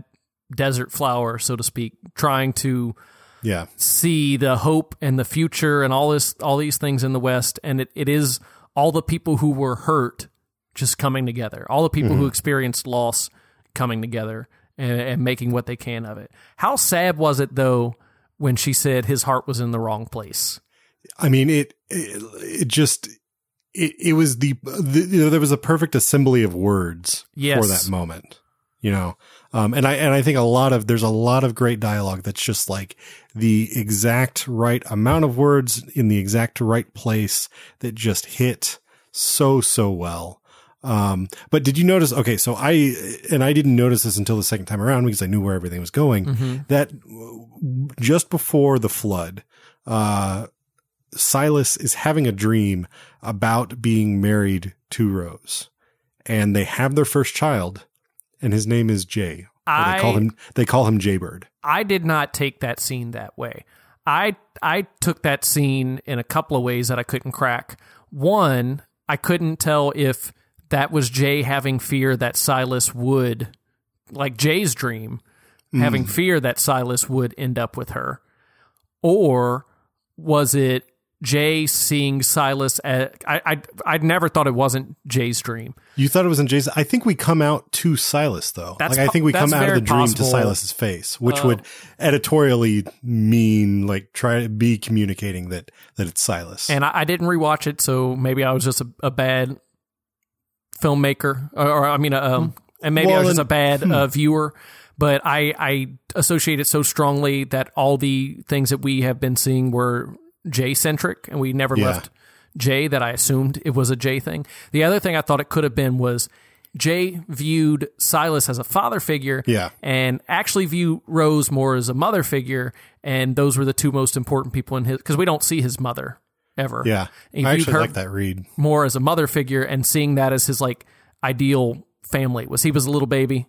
desert flower, so to speak, trying to Yeah, see the hope and the future and all this all these things in the West, and it, it is all the people who were hurt just coming together, all the people who mm-hmm. experienced loss coming together and, and making what they can of it. How sad was it though when she said his heart was in the wrong place? I mean, it, it, it just, it, it was the, the, you know, there was a perfect assembly of words for that moment, you know? Um, and I, and I think a lot of, there's a lot of great dialogue that's just like the exact right amount of words in the exact right place that just hit so, so well. Um, but did you notice? Okay, so I and I didn't notice this until the second time around because I knew where everything was going. Mhm. That just before the flood, uh, Silas is having a dream about being married to Rose, and they have their first child, and his name is Jay. I- they call him they call him Jaybird. I did not take that scene that way. I I took that scene in a couple of ways that I couldn't crack. One, I couldn't tell if that was Jay having fear that Silas would like Jay's dream, having Mm. fear that Silas would end up with her. Or was it Jay seeing Silas at, I I I never thought it wasn't Jay's dream. You thought it was in Jay's. I think we come out to Silas though. That's like I think we come out of the dream possible. to Silas's face, which Uh, would editorially mean like try to be communicating that that it's Silas. And I, I didn't rewatch it, so maybe I was just a, a bad filmmaker, or, or I mean, um, and maybe I was just a bad hmm. uh, viewer. But I I associate it so strongly that all the things that we have been seeing were Jay centric, and we never Yeah. left Jay That I assumed it was a Jay thing. The other thing I thought it could have been was. Jay viewed Silas as a father figure, Yeah. and actually view Rose more as a mother figure, and those were the two most important people in his because we don't see his mother ever. yeah, I actually like that read. more as a mother figure and seeing that as his like ideal family. Was he was a little baby,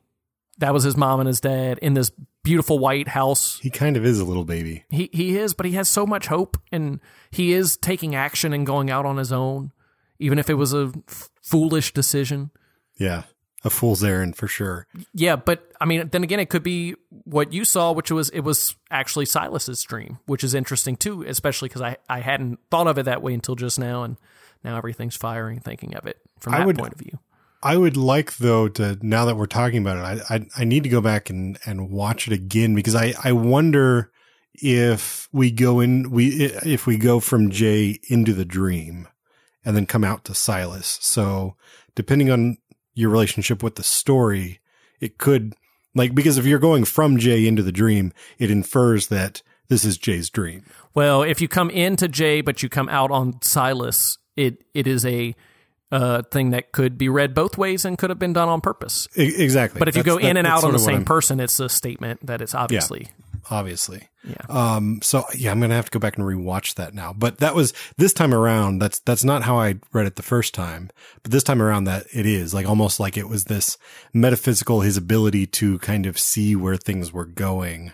that was his mom and his dad in this beautiful white house. He kind of is a little baby. He he is, but he has so much hope, and he is taking action and going out on his own, even if it was a f- foolish decision. Yeah, a fool's errand for sure. Yeah, but I mean, then again, it could be what you saw, which was it was actually Silas's dream, which is interesting too, especially because I I hadn't thought of it that way until just now, and now everything's firing thinking of it from that would- point of view. I would like though to now that we're talking about it, I I, I need to go back and and watch it again because I I wonder if we go in we if we go from Jay into the dream and then come out to Silas. So depending on your relationship with the story, it could like because if you're going from Jay into the dream, it infers that this is Jay's dream. Well, if you come into Jay but you come out on Silas, it it is a uh, thing that could be read both ways and could have been done on purpose. Exactly. But if you go that- in and out on the same person, it's a statement that it's obviously. obviously. Yeah. Um, so yeah, I'm going to have to go back and rewatch that now, but that was this time around. That's, that's not how I read it the first time, but this time around that it is like almost like it was this metaphysical, his ability to kind of see where things were going.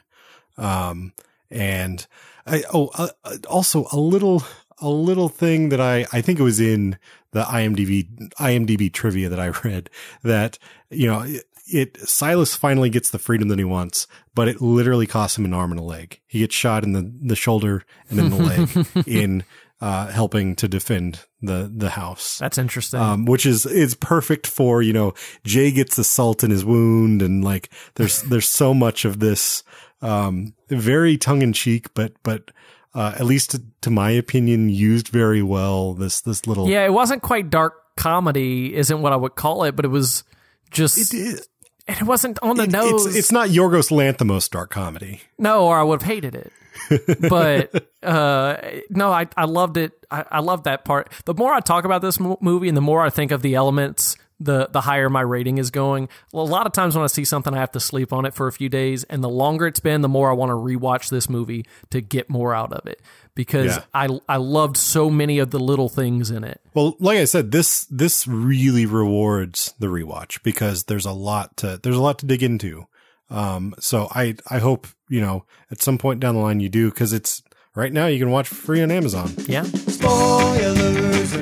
Um, and I, oh, uh, uh, also a little, a little thing that I, I think it was in the IMDb, IMDb trivia that I read that, you know, it, it, Silas finally gets the freedom that he wants, but it literally costs him an arm and a leg. He gets shot in the, the shoulder and then the leg in, uh, helping to defend the, the house. That's interesting. Um, which is, is perfect for, you know, Jay gets the salt in his wound and like there's, there's so much of this, um, very tongue in cheek, but, but, uh, at least to, to my opinion, used very well. This, this little, yeah, it wasn't quite dark comedy, isn't what I would call it, but it was just. It is. And it wasn't on the It- nose. It's, it's not Yorgos Lanthimos dark comedy. No, or I would have hated it. but uh, no, I, I loved it. I, I loved that part. The more I talk about this mo- movie and the more I think of the elements, the the higher my rating is going. A lot of times when I see something, I have to sleep on it for a few days, and the longer it's been, the more I want to rewatch this movie to get more out of it because Yeah. I I loved so many of the little things in it. Well, like I said, this this really rewards the rewatch because there's a lot to there's a lot to dig into. Um, so I I hope you know at some point down the line you do because it's right now you can watch free on Amazon. Yeah. Spoilers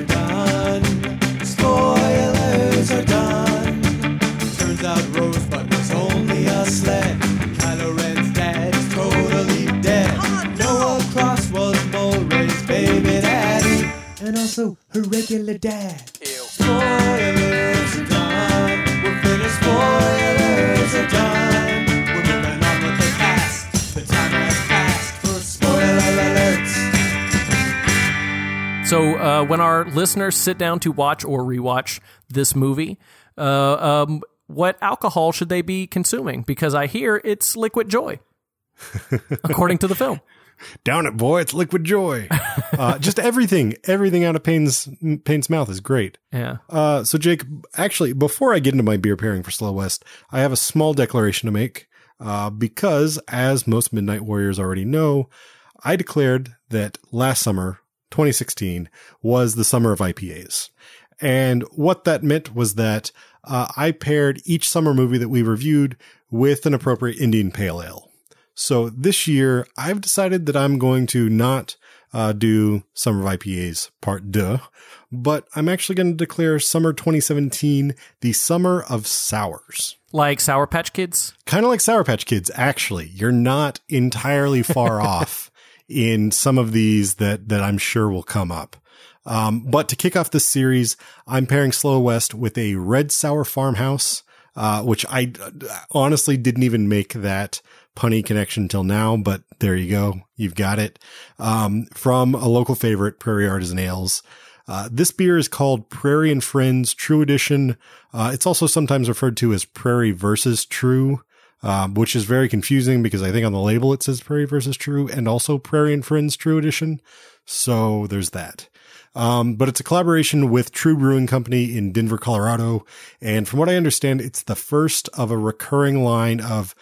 her regular dad. Spoilers are done. We're finished. Spoilers are done. We're moving on with the cast. The time has passed for spoiler alerts. So uh, when our listeners sit down to watch or rewatch this movie, uh, um, what alcohol should they be consuming? Because I hear it's liquid joy, according to the film. Down it, boy. It's liquid joy. uh, just everything, everything out of Payne's Payne's mouth is great. Yeah. Uh, so Jake, actually, before I get into my beer pairing for Slow West, I have a small declaration to make. Uh, because as most Midnight Warriors already know, I declared that last summer, 2016, was the summer of IPAs. And what that meant was that uh, I paired each summer movie that we reviewed with an appropriate Indian Pale Ale. So this year, I've decided that I'm going to not uh, do Summer of IPAs Part 2, but I'm actually going to declare Summer 2017 the Summer of Sours. Like Sour Patch Kids? Kind of like Sour Patch Kids, actually. You're not entirely far off in some of these that, that I'm sure will come up. Um, but to kick off this series, I'm pairing Slow West with a Red Sour Farmhouse, uh, which I uh, honestly didn't even make that punny connection till now, but there you go. You've got it. Um, from a local favorite, Prairie Artisan Ales. Uh, this beer is called Prairie and Friends True Edition. Uh, it's also sometimes referred to as Prairie versus True, um, which is very confusing because I think on the label it says Prairie versus True and also Prairie and Friends True Edition. So there's that. Um, but it's a collaboration with TRVE Brewing Company in Denver, Colorado. And from what I understand, it's the first of a recurring line of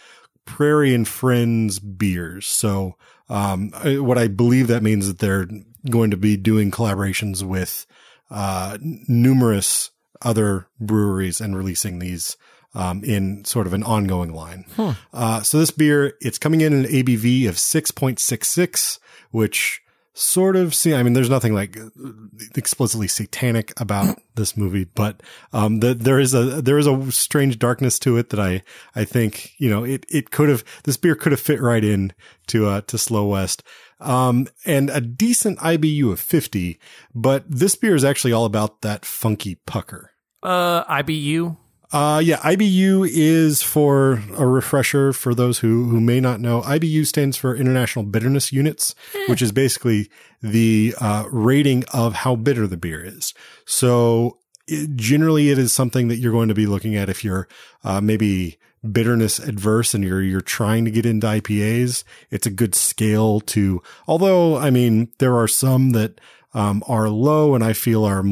Prairie and Friends beers. So, um, what I believe that means that they're going to be doing collaborations with, uh, numerous other breweries and releasing these, um, in sort of an ongoing line. Hmm. Uh, so this beer, it's coming in an ABV of 6.66, which sort of see, I mean, there's nothing like explicitly satanic about this movie, but, um, the, there is a, there is a strange darkness to it that I, I think, you know, it, it could have, this beer could have fit right in to, uh, to Slow West. Um, and a decent IBU of 50, but this beer is actually all about that funky pucker. Uh, IBU. Uh, yeah, IBU is for a refresher for those who, who may not know. IBU stands for International Bitterness Units, which is basically the, uh, rating of how bitter the beer is. So it, generally it is something that you're going to be looking at if you're, uh, maybe bitterness adverse and you're, you're trying to get into IPAs. It's a good scale to, although, I mean, there are some that, um, are low and I feel are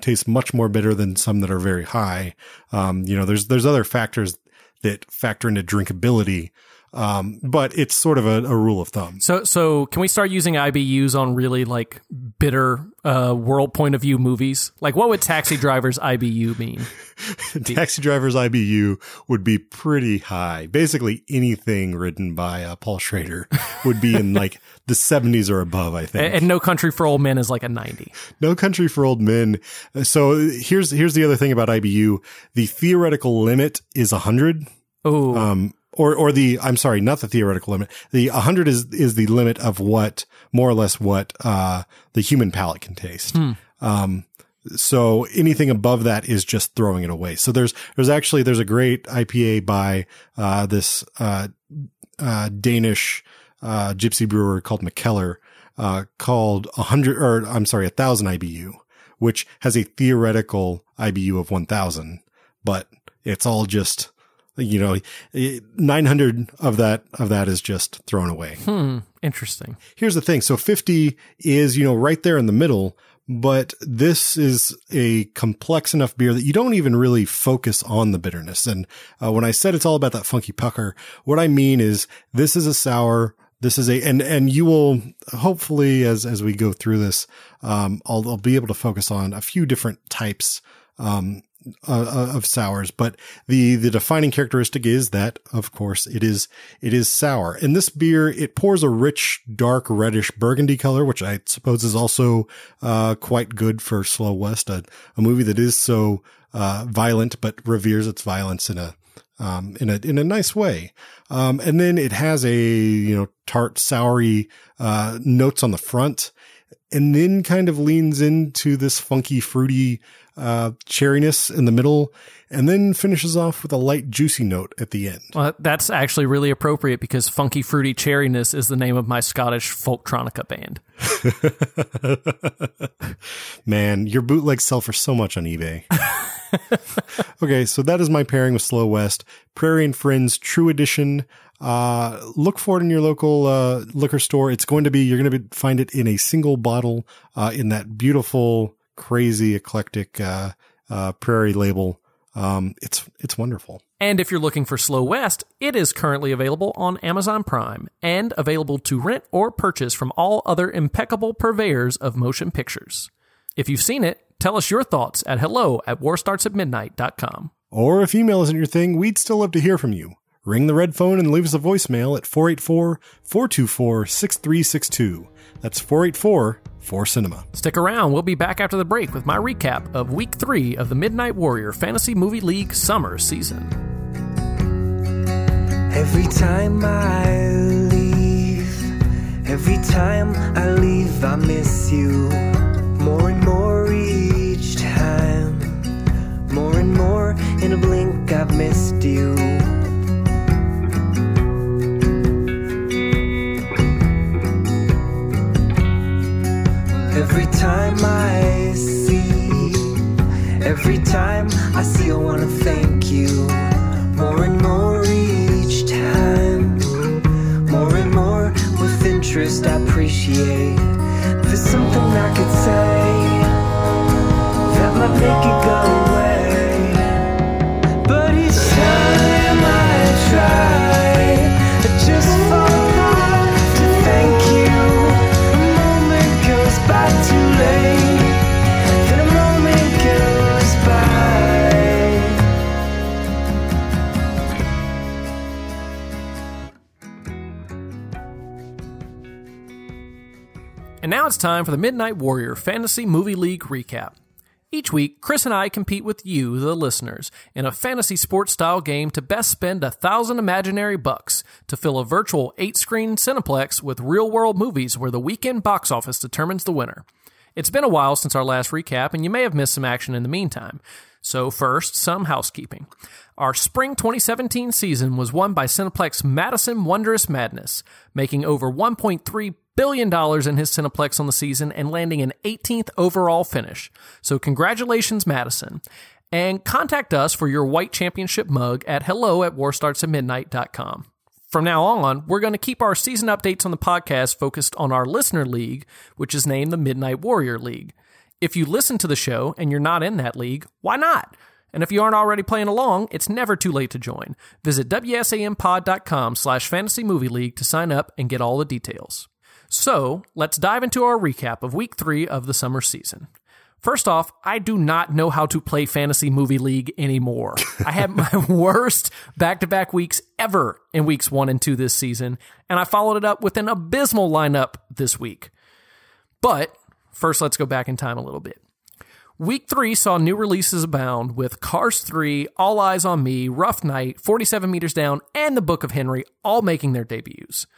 taste much more bitter than some that are very high. Um, you know, there's, there's other factors that factor into drinkability. Um, but it's sort of a, a, rule of thumb. So, so can we start using IBUs on really like bitter, uh, world point of view movies? Like what would Taxi Driver's IBU mean? Taxi Driver's IBU would be pretty high. Basically anything written by uh, Paul Schrader would be in like the 70s or above, I think. And, and No Country for Old Men is like a 90. No Country for Old Men. So here's, here's the other thing about IBU. The theoretical limit is 100. Oh. Um, or, or the, I'm sorry, not the theoretical limit. The 100 is, is the limit of what, more or less what, uh, the human palate can taste. Hmm. Um, so anything above that is just throwing it away. So there's, there's actually, there's a great IPA by, uh, this, uh, uh, Danish, uh, gypsy brewer called Mikkeller, uh, called hundred, or I'm sorry, a thousand IBU, which has a theoretical IBU of 1000, but it's all just, you know, 900 of that, of that is just thrown away. Hmm. Interesting. Here's the thing. So 50 is, you know, right there in the middle, but this is a complex enough beer that you don't even really focus on the bitterness. And uh, when I said it's all about that funky pucker, what I mean is this is a sour. This is a, and, and you will hopefully as, as we go through this, um, I'll, I'll be able to focus on a few different types, um, uh, of sours, but the the defining characteristic is that, of course, it is it is sour. And this beer it pours a rich, dark, reddish burgundy color, which I suppose is also uh, quite good for Slow West, a, a movie that is so uh, violent but reveres its violence in a um, in a in a nice way. Um, and then it has a you know tart, soury uh, notes on the front, and then kind of leans into this funky, fruity uh, cherryness in the middle, and then finishes off with a light, juicy note at the end. Well, that's actually really appropriate because funky, fruity cherryness is the name of my Scottish folktronica band. Man, your bootlegs sell for so much on eBay. okay, so that is my pairing with Slow West. Prairie and Friends True Edition. Uh, look for it in your local uh, liquor store. It's going to be you're going to find it in a single bottle uh, in that beautiful, crazy, eclectic uh, uh, Prairie label. Um, it's it's wonderful. And if you're looking for Slow West, it is currently available on Amazon Prime and available to rent or purchase from all other impeccable purveyors of motion pictures. If you've seen it, tell us your thoughts at hello at warstartsatmidnight.com. Or if email isn't your thing, we'd still love to hear from you. Ring the red phone and leave us a voicemail at 484 424 6362. That's 484 4 Cinema. Stick around, we'll be back after the break with my recap of week three of the Midnight Warrior Fantasy Movie League summer season. Every time I leave, every time I leave, I miss you more and more each time. More and more in a blink, I've missed you. Every time I see, every time I see, I wanna thank you more and more each time. More and more with interest, I appreciate. There's something I could say that might make it And now it's time for the Midnight Warrior Fantasy Movie League recap. Each week, Chris and I compete with you, the listeners, in a fantasy sports style game to best spend a thousand imaginary bucks to fill a virtual eight screen Cineplex with real world movies where the weekend box office determines the winner. It's been a while since our last recap, and you may have missed some action in the meantime. So, first, some housekeeping. Our spring 2017 season was won by Cineplex Madison Wondrous Madness, making over $1.3 billion dollars in his Cineplex on the season and landing an 18th overall finish. So, congratulations, Madison. And contact us for your white championship mug at hello at warstartsatmidnight.com. From now on, we're going to keep our season updates on the podcast focused on our listener league, which is named the Midnight Warrior League. If you listen to the show and you're not in that league, why not? And if you aren't already playing along, it's never too late to join. Visit wsampod.com slash fantasy movie league to sign up and get all the details. So, let's dive into our recap of week three of the summer season. First off, I do not know how to play Fantasy Movie League anymore. I had my worst back to back weeks ever in weeks one and two this season, and I followed it up with an abysmal lineup this week. But first, let's go back in time a little bit. Week three saw new releases abound with Cars 3, All Eyez on Me, Rough Night, 47 Meters Down, and The Book of Henry all making their debuts.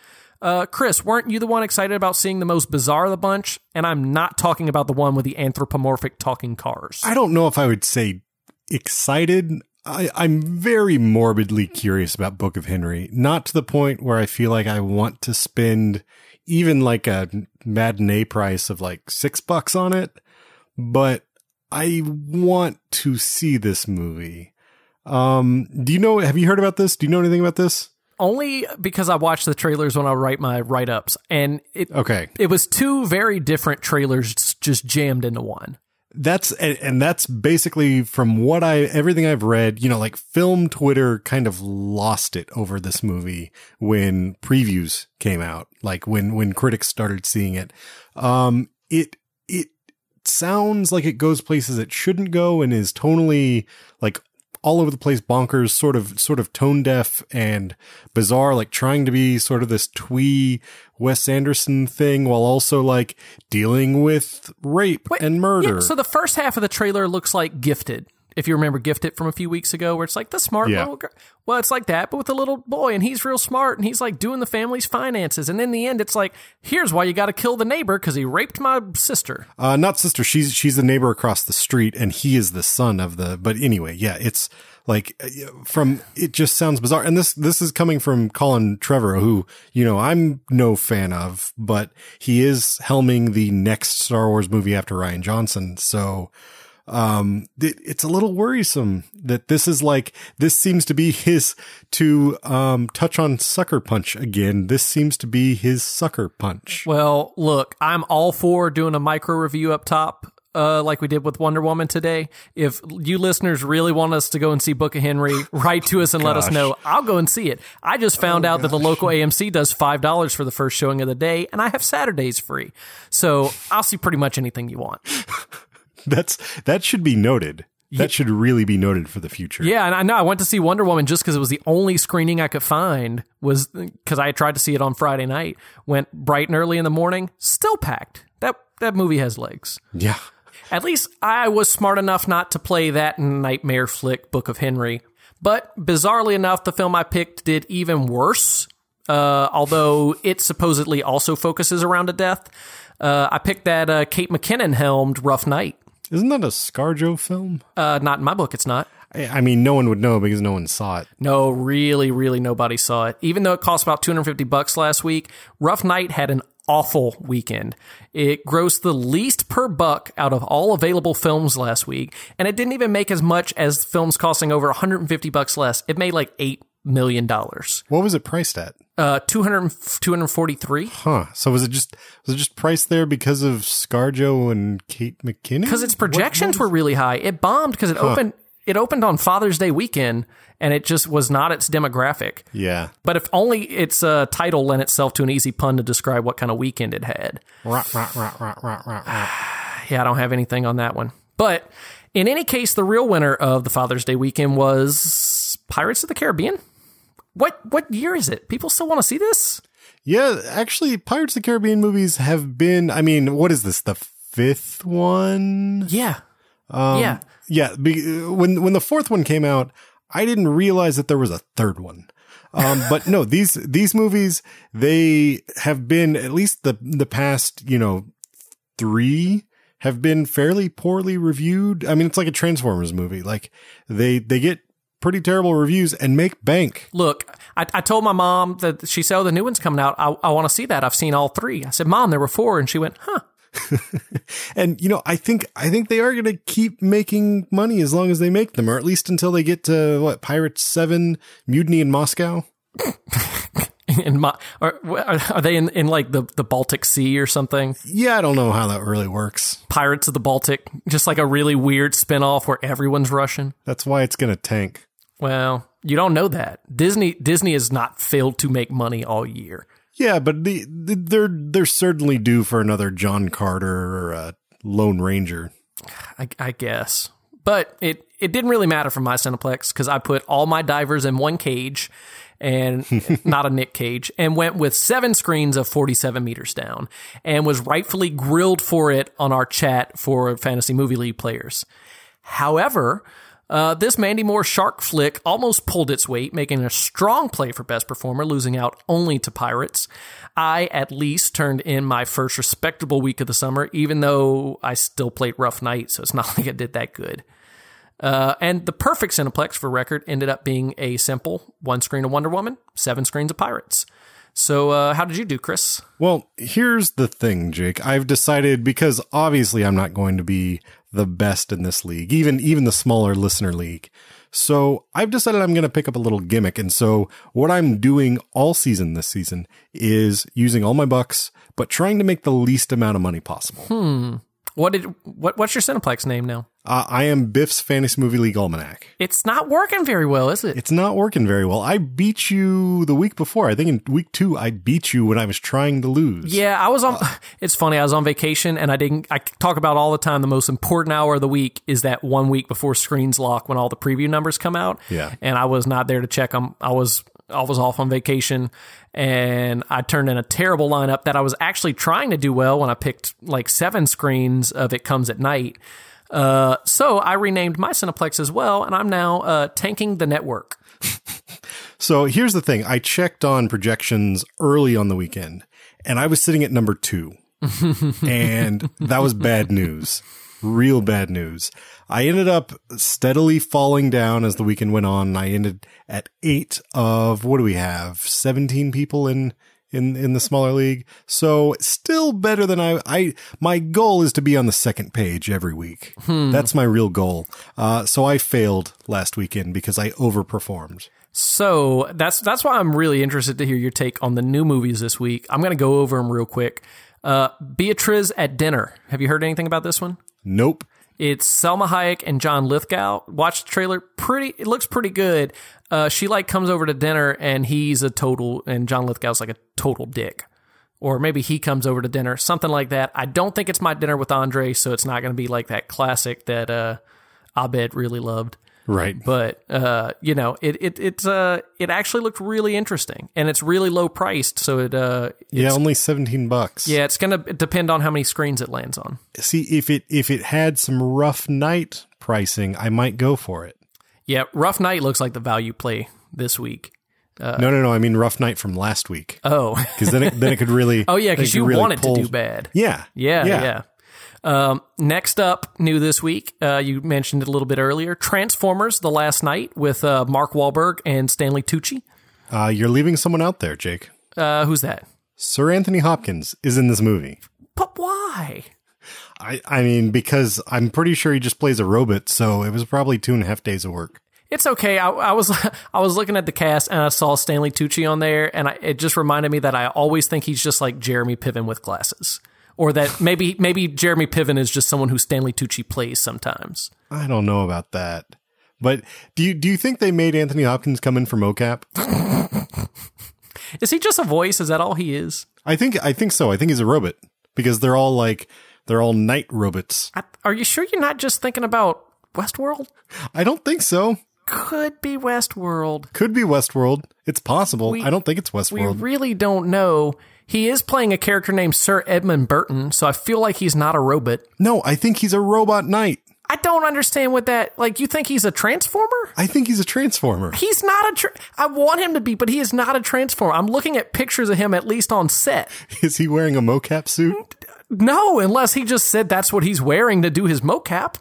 Uh, Chris, weren't you the one excited about seeing the most bizarre of the bunch? And I'm not talking about the one with the anthropomorphic talking cars. I don't know if I would say excited. I, I'm very morbidly curious about Book of Henry, not to the point where I feel like I want to spend even like a matinee price of like six bucks on it, but I want to see this movie. Um, do you know, have you heard about this? Do you know anything about this? Only because I watched the trailers when I write my write ups, and it Okay. it was two very different trailers just jammed into one. That's and, and that's basically from what I everything I've read, you know, like film Twitter kind of lost it over this movie when previews came out, like when when critics started seeing it. Um it it sounds like it goes places it shouldn't go and is tonally like all over the place bonkers sort of sort of tone deaf and bizarre like trying to be sort of this twee Wes Anderson thing while also like dealing with rape and murder. Yeah, so the first half of the trailer looks like Gifted. If you remember Gifted it from a few weeks ago, where it's like the smart Yeah. little girl. Well, it's like that, but with a little boy, and he's real smart, and he's like doing the family's finances. And in the end, it's like, here's why you got to kill the neighbor because he raped my sister. Uh, not sister. She's she's the neighbor across the street, and he is the son of the. But anyway, yeah, it's like uh, from. It just sounds bizarre, and this this is coming from Colin Trevorrow, who you know I'm no fan of, but he is helming the next Star Wars movie after Rian Johnson. So, um, it, it's a little worrisome that this is like, this seems to be his, to, um, touch on Sucker Punch again. This seems to be his Sucker Punch. Well, look, I'm all for doing a micro review up top. Uh, like we did with Wonder Woman today. If you listeners really want us to go and see Book of Henry, write to us and let us know. I'll go and see it. I just found out that the local AMC does five dollars for the first showing of the day, and I have Saturdays free. So I'll see pretty much anything you want. That's, that should be noted. That should really be noted for the future. Yeah, and I know I went to see Wonder Woman just because it was the only screening I could find. Was because I tried to see it on Friday night. Went bright and early in the morning, still packed. That that movie has legs. Yeah. At least I was smart enough not to play that nightmare flick, Book of Henry. But bizarrely enough, the film I picked did even worse. Uh, although it supposedly also focuses around a death. Uh, I picked that uh, Kate McKinnon helmed Rough Night. Isn't that a Scarjo film? Uh, not in my book, it's not. I, I mean, no one would know because no one saw it. No, really, really nobody saw it. Even though it cost about 250 bucks last week, Rough Night had an awful weekend. It grossed the least per buck out of all available films last week, and it didn't even make as much as films costing over 150 bucks less. It made like 8 million dollars. What was it priced at? Uh 200 243 Huh. So was it just was it just priced there because of Scarjo and Kate McKinnon? because its projections were really high. It bombed because it opened it opened on Father's Day weekend and it just was not its demographic. Yeah. But if only its uh, title lent itself to an easy pun to describe what kind of weekend it had. Rah, rah, rah, rah, rah, rah, rah. Yeah, I don't have anything on that one. But in any case, the real winner of the Father's Day weekend was Pirates of the Caribbean. What what year is it? People still want to see this? Yeah, actually, Pirates of the Caribbean movies have been. I mean, what is this? The fifth one? Yeah. Um, yeah. Yeah. Be, when when the fourth one came out, I didn't realize that there was a third one. Um, but no, these these movies they have been at least the the past you know three have been fairly poorly reviewed. I mean, it's like a Transformers movie. Like they they get pretty terrible reviews and make bank. Look, I, I told my mom that she said, "Oh, the new one's coming out. I, I want to see that. I've seen all three. I said, "Mom, there were four. and she went, "Huh." And you know, I think I think they are going to keep making money as long as they make them, or at least until they get to what Pirates Seven, Mutiny in Moscow. in my, are, are they in, in like the, the Baltic Sea or something? Yeah, I don't know how that really works. Pirates of the Baltic, just like a really weird spinoff where everyone's Russian. That's why it's going to tank. Well, you don't know that Disney Disney has not failed to make money all year. Yeah, but the, the, they're they're certainly due for another John Carter or a Lone Ranger. I, I guess, but it it didn't really matter for my Cineplex because I put all my divers in one cage and not a Nick Cage, and went with seven screens of 47 meters down, and was rightfully grilled for it on our chat for Fantasy Movie League players. However, uh, this Mandy Moore shark flick almost pulled its weight, making a strong play for Best Performer, losing out only to Pirates. I at least turned in my first respectable week of the summer, even though I still played Rough Night, so it's not like I did that good. Uh, and the perfect Cineplex for record ended up being a simple one screen of Wonder Woman, seven screens of Pirates. So, uh, how did you do, Chris? Well, here's the thing, Jake. I've decided because obviously I'm not going to be the best in this league, even even the smaller listener league. So I've decided I'm going to pick up a little gimmick. And so what I'm doing all season this season is using all my bucks, but trying to make the least amount of money possible. Hmm. What did what? What's your Cineplex name now? Uh, I am Biff's Fantasy Movie League Almanac. It's not working very well, is it? It's not working very well. I beat you the week before. I think in week two, I beat you when I was trying to lose. Yeah, I was on. It's funny. I was on vacation, and I didn't. I talk about all the time. The most important hour of the week is that one week before screens lock when all the preview numbers come out. Yeah. and I was not there to check them. I was I was off on vacation, and I turned in a terrible lineup that I was actually trying to do well when I picked like seven screens of It Comes at Night. Uh, so I renamed my Cineplex as well, and I'm now uh, tanking the network. So here's the thing. I checked on projections early on the weekend and I was sitting at number two and that was bad news. Real bad news. I ended up steadily falling down as the weekend went on. I ended at eight of what do we have? 17 people in, in in the smaller league. So still better than I I my goal is to be on the second page every week. Hmm. That's my real goal. Uh, so I failed last weekend because I overperformed. So that's that's why I'm really interested to hear your take on the new movies this week. I'm going to go over them real quick. Uh, Beatriz at dinner. Have you heard anything about this one? Nope. It's Salma Hayek and John Lithgow. Watch the trailer. Pretty. It looks pretty good. Uh, she like comes over to dinner and he's a total, and John Lithgow's like a total dick. Or maybe he comes over to dinner, something like that. I don't think it's my dinner with Andre, so it's not going to be like that classic that uh, Abed really loved. Right. But uh, you know, it it it's uh it actually looked really interesting, and it's really low priced. So it uh Yeah, only 17 bucks. yeah, it's gonna depend on how many screens it lands on. See if it if it had some rough night pricing, I might go for it. Yeah, Rough Night looks like the value play this week. no, no, no. I mean rough night from last week. Oh, Because then it then it could really. oh yeah, because you really wanted pull- to do bad. Yeah. Yeah, Yeah. yeah. Um, next up, new this week, uh, you mentioned it a little bit earlier Transformers The Last Knight with uh, Mark Wahlberg and Stanley Tucci. Uh, you're leaving someone out there, Jake. Uh, who's that? Sir Anthony Hopkins is in this movie. But why? I, I mean, because I'm pretty sure he just plays a robot, so it was probably two and a half days of work. It's okay. I, I was I was looking at the cast and I saw Stanley Tucci on there, and I, it just reminded me that I always think he's just like Jeremy Piven with glasses, or that maybe maybe Jeremy Piven is just someone who Stanley Tucci plays sometimes. I don't know about that. But do you do you think they made Anthony Hopkins come in for mocap? Is he just a voice? Is that all he is? I think I think so. I think he's a robot because they're all like they're all knight robots. I, are you sure you're not just thinking about Westworld? I don't think so. Could be Westworld. Could be Westworld. It's possible. We- I don't think it's Westworld. We really don't know. He is playing a character named Sir Edmund Burton, so I feel like he's not a robot. no, I think he's a robot knight. I don't understand what that like. You think he's a transformer? I think he's a transformer. He's not a. Tra- I want him to be, but he is not a transformer. I'm looking at pictures of him at least on set. Is he wearing a mocap suit? No, unless he just said that's what he's wearing to do his mocap.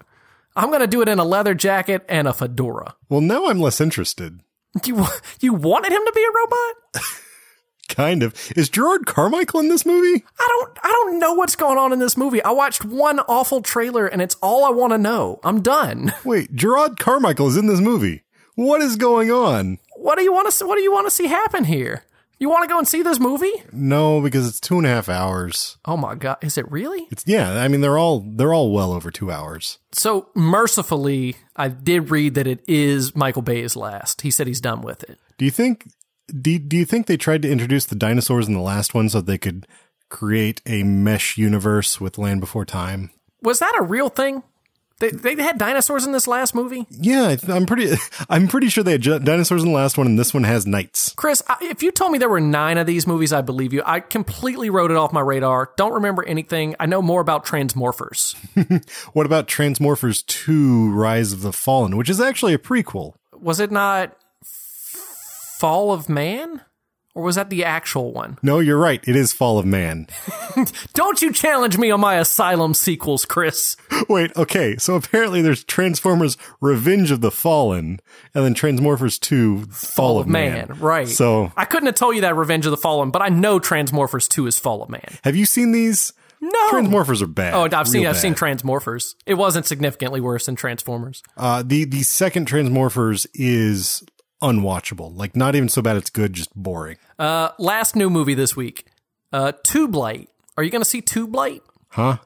I'm gonna do it in a leather jacket and a fedora. Well, now I'm less interested. You you wanted him to be a robot? Kind of. Is Jerrod Carmichael in this movie? I don't I don't know what's going on in this movie. I watched one awful trailer and it's all I want to know. I'm done. Wait, Jerrod Carmichael is in this movie. What is going on? What do you want to what do you want to see happen here? You want to go and see this movie? No, because it's two and a half hours. Oh my god, is it really? It's yeah. I mean, they're all they're all well over two hours. So mercifully, I did read that it is Michael Bay's last. He said he's done with it. Do you think? Do, do you think they tried to introduce the dinosaurs in the last one so they could create a mesh universe with Land Before Time? Was that a real thing? They, they had dinosaurs in this last movie? Yeah, I'm pretty. I'm pretty sure they had dinosaurs in the last one, and this one has knights. Chris, I- if you told me there were nine of these movies, I believe you. I completely wrote it off my radar. Don't remember anything. I know more about Transmorphers. What about Transmorphers 2: Rise of the Fallen, which is actually a prequel? Was it not Fall of Man? Or was that the actual one? No, you're right. It is Fall of Man. Don't you challenge me on my Asylum sequels, Chris. Wait, okay. So apparently there's Transformers Revenge of the Fallen and then Transmorphers 2 Fall, of Man. Right. So I couldn't have told you that Revenge of the Fallen, but I know Transmorphers 2 is Fall of Man. have you seen these? No. Transmorphers are bad. Oh, I've seen I've seen. Transmorphers. It wasn't significantly worse than Transformers. Uh, the the second Transmorphers is unwatchable. Like not even so bad it's good, just boring. Uh, last new movie this week. Uh, Tube Light. Are you going to see Tube Light? Huh?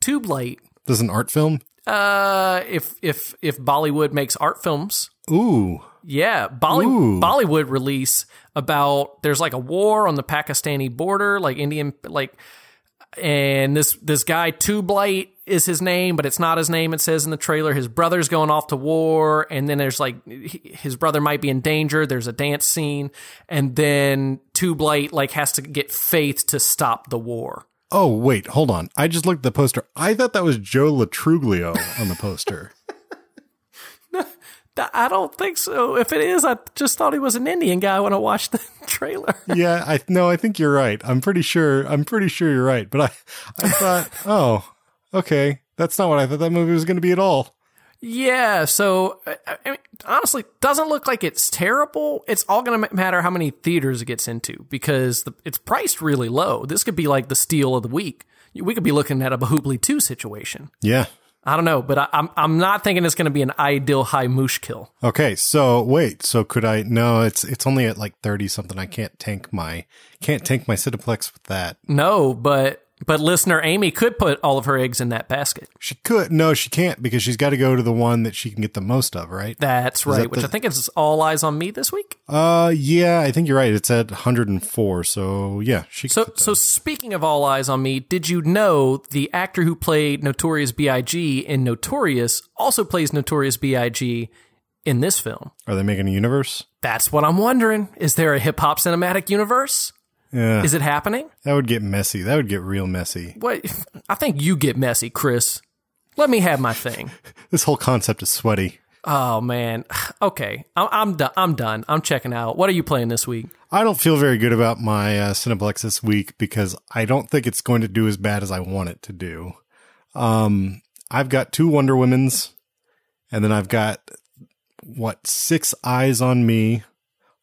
Tube Light. This is an art film? Uh, if if if Bollywood makes art films, Ooh. yeah, Bolly- Ooh. Bollywood release about there's like a war on the Pakistani border, like Indian, like, and this this guy Tube Light is his name, but it's not his name. It says in the trailer his brother's going off to war, and then there's like his brother might be in danger. There's a dance scene, and then Tube Light like has to get Faith to stop the war. Oh, wait, hold on. I just looked at the poster. I thought that was Joe Lo Truglio on the poster. I don't think so. If it is, I just thought he was an Indian guy when I watched the trailer. yeah, I no, I think you're right. I'm pretty sure I'm pretty sure you're right. But I I thought, oh, okay. That's not what I thought that movie was gonna be at all. Yeah, so I mean, honestly, doesn't look like it's terrible. It's all going to matter how many theaters it gets into because the, it's priced really low. This could be like the steal of the week. We could be looking at a Bahubali 2 situation. Yeah. I don't know, but I, I'm I'm not thinking it's going to be an Ae Dil Hai Mushkil. Okay, so wait, so could I? No, it's it's only at like thirty something. I can't tank my can't tank my Cineplex with that. No, but but listener Amy could put all of her eggs in that basket. She could. No, she can't because she's got to go to the one that she can get the most of, right? That's right, that which the- I think is All Eyez on Me this week. Uh, yeah, I think you're right. It's at 104. So yeah, she. So, so speaking of All Eyez on Me, did you know the actor who played Notorious B.I.G. in Notorious also plays Notorious B.I.G. in this film? Are they making a universe? That's what I'm wondering. Is there a hip hop cinematic universe? Yeah. Is it happening? That would get messy. That would get real messy. What? I think you get messy, Chris. Let me have my thing. This whole concept is sweaty. Oh man. Okay, I'm I'm done. I'm done. I'm checking out. What are you playing this week? I don't feel very good about my uh, Cineplex this week because I don't think it's going to do as bad as I want it to do. Um, I've got two Wonder Womens, and then I've got what six eyes on me,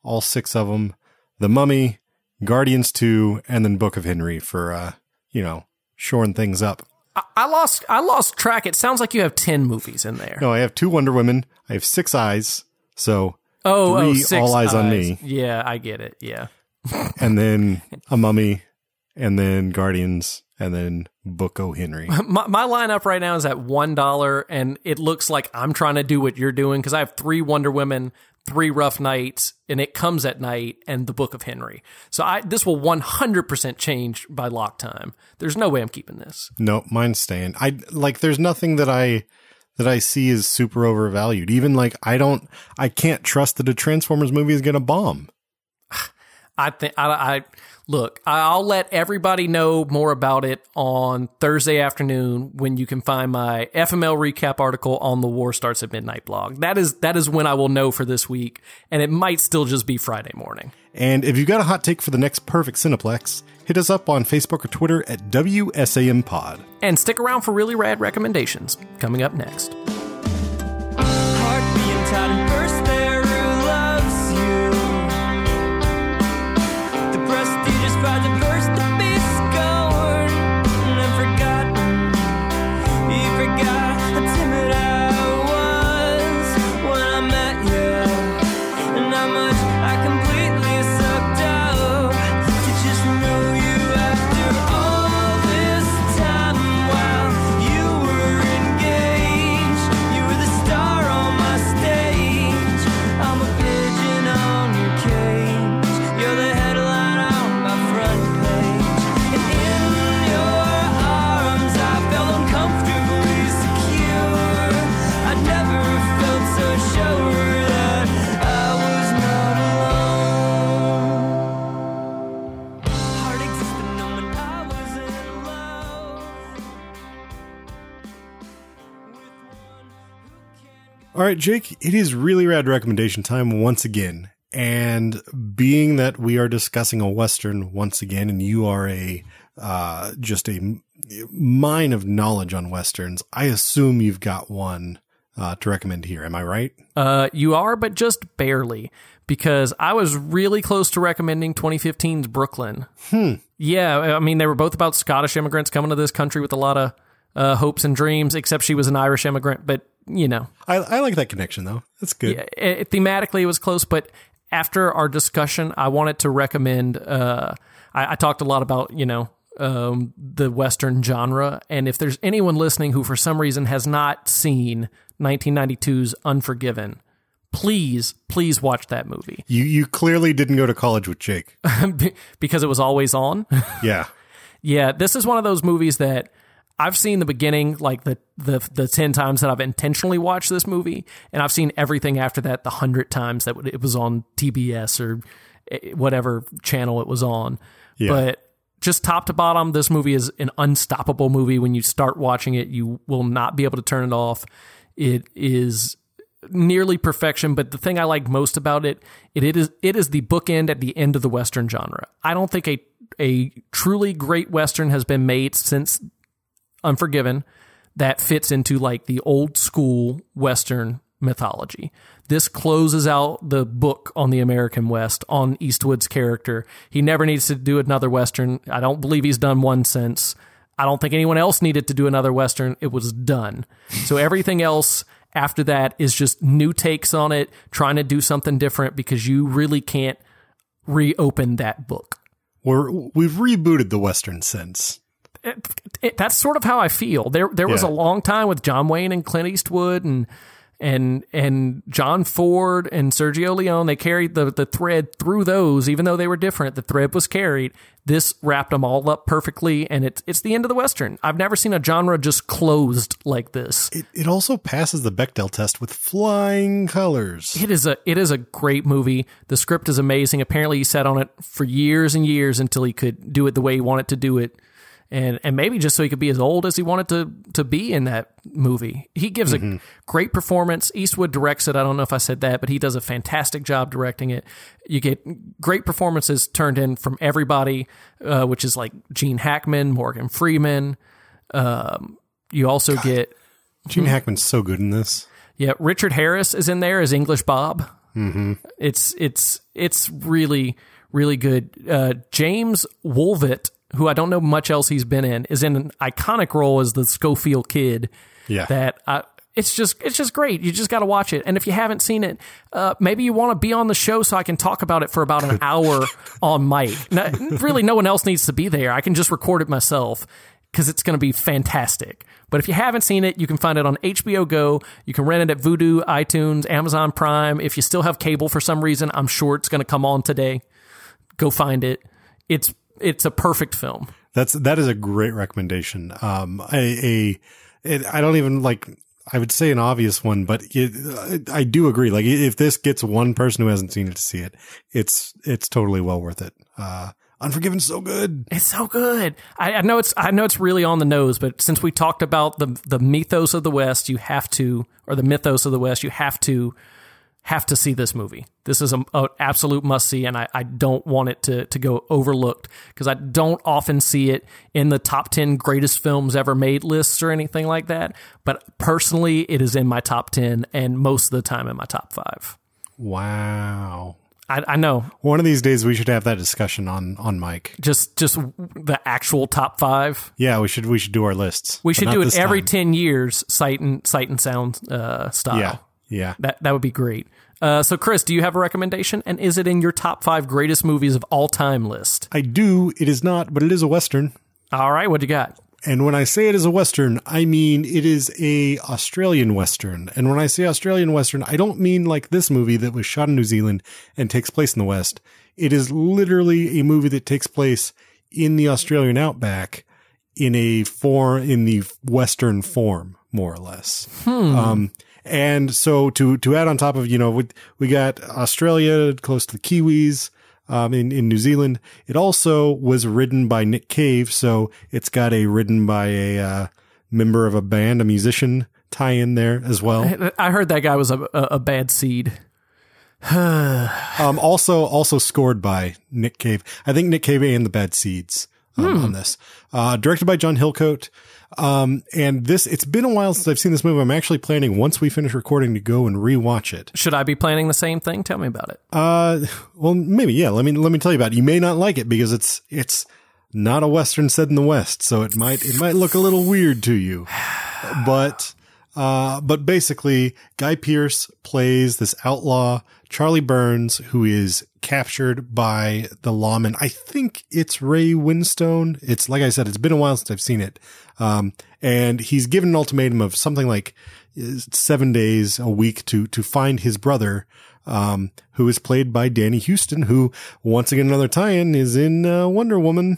all six of them. The Mummy, Guardians Two, and then Book of Henry for uh, you know, shoring things up. I, I lost I lost track. It sounds like you have ten movies in there. No, I have two Wonder Women. I have six eyes. So Oh, oh, three six all eyes, on me, Yeah, I get it. Yeah. and then a Mummy, and then Guardians, and then Book O Henry. My, my lineup right now is at one dollar, and it looks like I'm trying to do what you're doing because I have three Wonder Women, three Rough Nights, and it comes at night, and the Book of Henry. So I this will 100% change by lock time. There's no way I'm keeping this. No, mine's staying. I like. There's nothing that I that I see is super overvalued. Even like I don't. I can't trust that a Transformers movie is gonna bomb. I think I, I look. I'll let everybody know more about it on Thursday afternoon when you can find my FML recap article on the War Starts at Midnight blog. That is that is when I will know for this week, and it might still just be Friday morning. And if you've got a hot take for the next perfect Cineplex, hit us up on Facebook or Twitter at WSAM Pod. And stick around for really rad recommendations coming up next. All right, Jake, it is really rad recommendation time once again. And being that we are discussing a Western once again, and you are a, uh, just a mine of knowledge on Westerns, I assume you've got one, uh, to recommend here. Am I right? Uh, you are, but just barely, because I was really close to recommending 2015's Brooklyn. Hmm. Yeah, I mean, they were both about Scottish immigrants coming to this country with a lot of uh, hopes and dreams, except she was an Irish immigrant, but, you know. I, I like that connection though. That's good. Yeah, it, thematically, it was close, but after our discussion, I wanted to recommend. Uh, I, I talked a lot about you know um, the Western genre, and if there's anyone listening who, for some reason, has not seen 1992's Unforgiven, please, please watch that movie You, you clearly didn't go to college with Jake. because it was always on. Yeah. Yeah, this is one of those movies that I've seen the beginning, like the the the ten times that I've intentionally watched this movie, and I've seen everything after that the hundred times that it was on TBS or eh, whatever channel it was on. Yeah. But just top to bottom, this movie is an unstoppable movie. When you start watching it, you will not be able to turn it off. It is nearly perfection, but the thing I like most about it, it, it is it is the bookend at the end of the western genre. I don't think a a truly great western has been made since Unforgiven. that fits into like the old school Western mythology. This closes out the book on the American West on Eastwood's character. He never needs to do another Western. I don't believe he's done one since. I don't think anyone else needed to do another Western. It was done. So everything else after that is just new takes on it, trying to do something different because you really can't reopen that book. We're, we've rebooted the Western since. It, it, that's sort of how I feel. There, there was Yeah. a long time with John Wayne and Clint Eastwood and and and John Ford and Sergio Leone. They carried the the thread through those, even though they were different. The thread was carried. This wrapped them all up perfectly, and it's it's the end of the western. I've never seen a genre just closed like this. It, it also passes the Bechdel test with flying colors. It is a it is a great movie. The script is amazing. Apparently, he sat on it for years and years until he could do it the way he wanted to do it, and and maybe just so he could be as old as he wanted to to be in that movie. He gives a great performance. Eastwood directs it. I don't know if I said that, but he does a fantastic job directing it. You get great performances turned in from everybody, uh, which is like Gene Hackman, Morgan Freeman. Um, you also get Gene Hackman's so good in this. yeah, Richard Harris is in there as English Bob. Mm-hmm. It's it's it's really really good. Uh, Jaimz Woolvett, who I don't know much else he's been in, is in an iconic role as the Schofield kid. Yeah. that I, it's just it's just great. You just got to watch it. And if you haven't seen it, uh, maybe you want to be on the show so I can talk about it for about an hour on mic. No, really, no one else needs to be there. I can just record it myself because it's going to be fantastic. But if you haven't seen it, you can find it on HBO Go. You can rent it at Vudu, iTunes, Amazon Prime. If you still have cable for some reason, I'm sure it's going to come on today. Go find it. It's it's a perfect film. That's that is a great recommendation. Um, a, a it, I don't even like. I would say an obvious one, but it, I do agree. Like if this gets one person who hasn't seen it to see it, it's it's totally well worth it. Uh, Unforgiven's so good. It's so good. I, I know it's I know it's really on the nose, but since we talked about the the mythos of the West, you have to, or the mythos of the West, you have to have to see this movie. This is an absolute must see, and I, I don't want it to to go overlooked because I don't often see it in the top ten greatest films ever made lists or anything like that. But personally, it is in my top ten, and most of the time in my top five. Wow. I, I know. One of these days we should have that discussion on on mic. Just just the actual top five. Yeah, we should we should do our lists. We should do it every time. ten years, sight and sight and sound uh, style. Yeah. Yeah. That that would be great. Uh, so, Chris, do you have a recommendation? And is it in your top five greatest movies of all time list? I do. It is not, but it is a western. All right, what do you got? And when I say it is a western, I mean it is a Australian western. And when I say Australian western, I don't mean like this movie that was shot in New Zealand and takes place in the West. It is literally a movie that takes place in the Australian outback in a form in the western form, more or less. Um, and so to to add on top of you know we we got Australia close to the Kiwis. Um, in, in New Zealand, it also was written by Nick Cave, so it's got a written by a uh, member of a band, a musician tie in there as well. I heard that guy was a, a, a bad seed. Um, also, also scored by Nick Cave. I think Nick Cave and the Bad Seeds um, on this. Uh, directed by John Hillcoat. Um, and this, it's been a while since I've seen this movie. I'm actually planning once we finish recording to go and rewatch it. Should I be planning the same thing? Tell me about it. Uh, well, maybe, yeah. Let me, let me tell you about it. You may not like it because it's, it's not a Western set in the West. So it might, it might look a little weird to you, but, uh, but basically Guy Pearce plays this outlaw, Charlie Burns, who is captured by the lawman. I think it's Ray Winstone. It's like I said, it's been a while since I've seen it. Um, and he's given an ultimatum of something like uh, seven days a week to, to find his brother, um, who is played by Danny Huston, who once again, another tie-in is in, uh, Wonder Woman.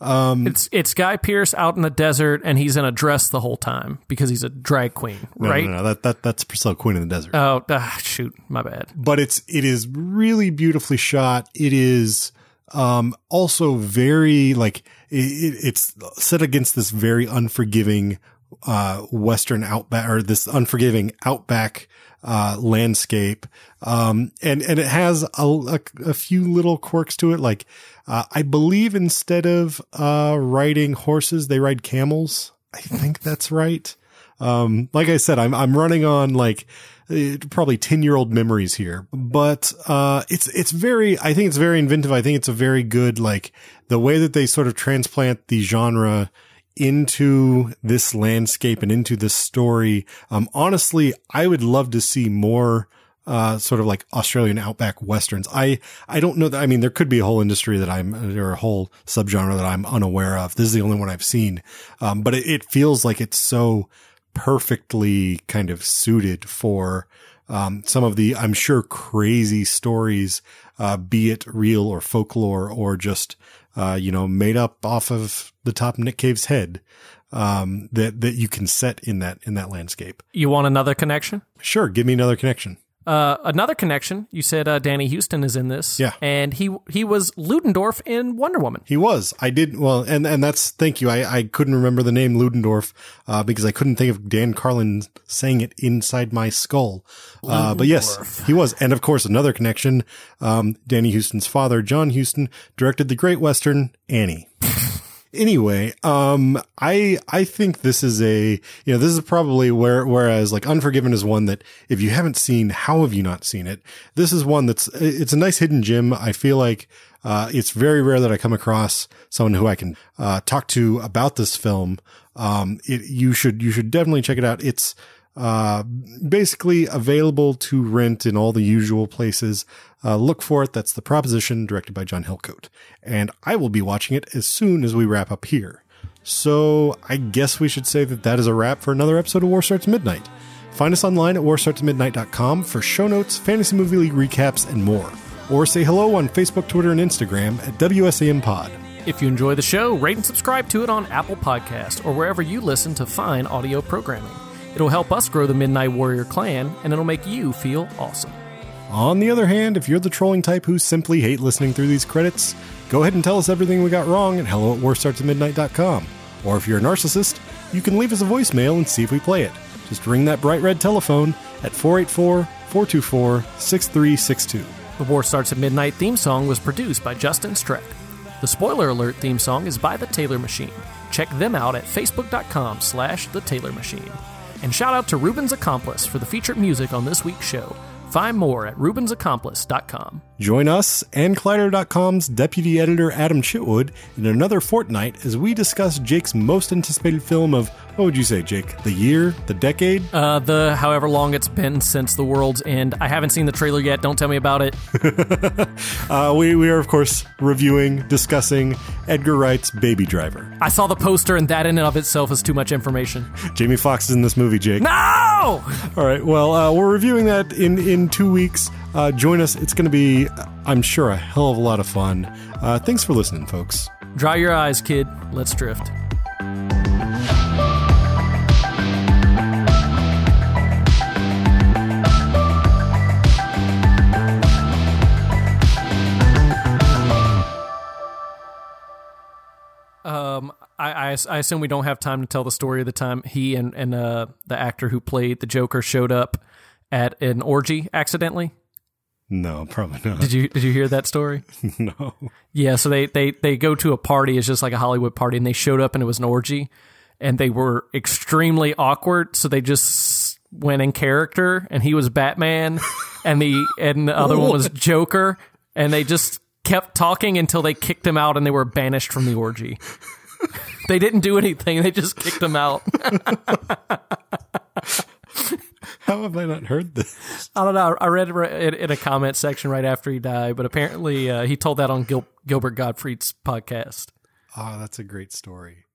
Um, It's it's Guy Pearce out in the desert, and he's in a dress the whole time because he's a drag queen, no, right? no, no, that, that, that's Priscilla Queen in the Desert. Oh, ah, shoot, my bad. but it's it is really beautifully shot. It is um also very like it, it, it's set against this very unforgiving uh western outback or this unforgiving outback uh landscape um and and it has a, a, a few little quirks to it like uh, I believe instead of uh riding horses they ride camels I think that's right Um, like I said, I'm I'm running on like uh, probably 10 year old memories here, but uh, it's it's very. I think it's very inventive. I think it's a very good like the way that they sort of transplant the genre into this landscape and into this story. Um, honestly, I would love to see more uh, sort of like Australian outback westerns. I, I don't know that, I mean, there could be a whole industry that I'm, or a whole subgenre that I'm unaware of. This is the only one I've seen. Um, but it, it feels like it's so perfectly kind of suited for, um, some of the, I'm sure, crazy stories, uh, be it real or folklore or just, uh, you know, made up off of the top of Nick Cave's head, um, that, that you can set in that, in that landscape. You want another connection? Sure. Give me another connection. Uh, another connection. You said uh, Danny Huston is in this. Yeah. and he he was Ludendorff in Wonder Woman. He was. I did well, and and that's thank you. I I couldn't remember the name Ludendorff uh, because I couldn't think of Dan Carlin saying it inside my skull. Uh, but yes, he was, and of course another connection. Um, Danny Huston's father, John Huston, directed the great western Annie. Anyway, um, I, I think this is a, you know, this is probably where, whereas like Unforgiven is one that if you haven't seen, how have you not seen it? This is one that's, it's a nice hidden gem. I feel like, uh, it's very rare that I come across someone who I can, uh, talk to about this film. Um, it, you should, you should definitely check it out. It's, uh, basically available to rent in all the usual places. Uh, look for it. That's the proposition directed by John Hillcoat. And I will be watching it as soon as we wrap up here. So I guess we should say that that is a wrap for another episode of War Starts Midnight. Find us online at warstartsmidnight.com for show notes, fantasy movie league recaps, and more. Or say hello on Facebook, Twitter, and Instagram at WSAM Pod. If you enjoy the show, rate and subscribe to it on Apple Podcast or wherever you listen to fine audio programming. It'll help us grow the Midnight Warrior clan, and it'll make you feel awesome. On the other hand, if you're the trolling type who simply hate listening through these credits, go ahead and tell us everything we got wrong at hello at warstartsatmidnight.com. Or if you're a narcissist, you can leave us a voicemail and see if we play it. Just ring that bright red telephone at 484 424 6362. The War Starts at Midnight theme song was produced by Justin Streck. The Spoiler Alert theme song is by The Taylor Machine. Check them out at facebook.com slash The Taylor Machine. And shout out to Ruben's Accomplice for the featured music on this week's show. Find more at rubensaccomplice.com. Join us and Collider.com's deputy editor Adam Chitwood in another fortnight as we discuss Jake's most anticipated film of, what would you say, Jake? The year? The decade? Uh, the however long it's been since the world's end. I haven't seen the trailer yet. Don't tell me about it. Uh, we, we are, of course, reviewing, discussing Edgar Wright's Baby Driver. I saw the poster, and that in and of itself is too much information. Jamie Foxx is in this movie, Jake. No! All right. Well, uh, we're reviewing that in, in two weeks. Uh, join us. It's going to be, I'm sure, a hell of a lot of fun. Uh, thanks for listening, folks. Dry your eyes, kid. Let's drift. Um, I, I, I assume we don't have time to tell the story of the time he and, and uh, the actor who played the Joker showed up at an orgy accidentally. No, probably not. Did you did you hear that story? no. Yeah, so they, they they go to a party, it's just like a Hollywood party, and they showed up and it was an orgy, and they were extremely awkward, so they just went in character, and he was Batman, and the and the other one was Joker, and they just kept talking until they kicked him out, and they were banished from the orgy. they didn't do anything; they just kicked him out. How have I not heard this? I don't know. I read it in a comment section right after he died, but apparently uh, he told that on Gil- Gilbert Gottfried's podcast. Oh, that's a great story.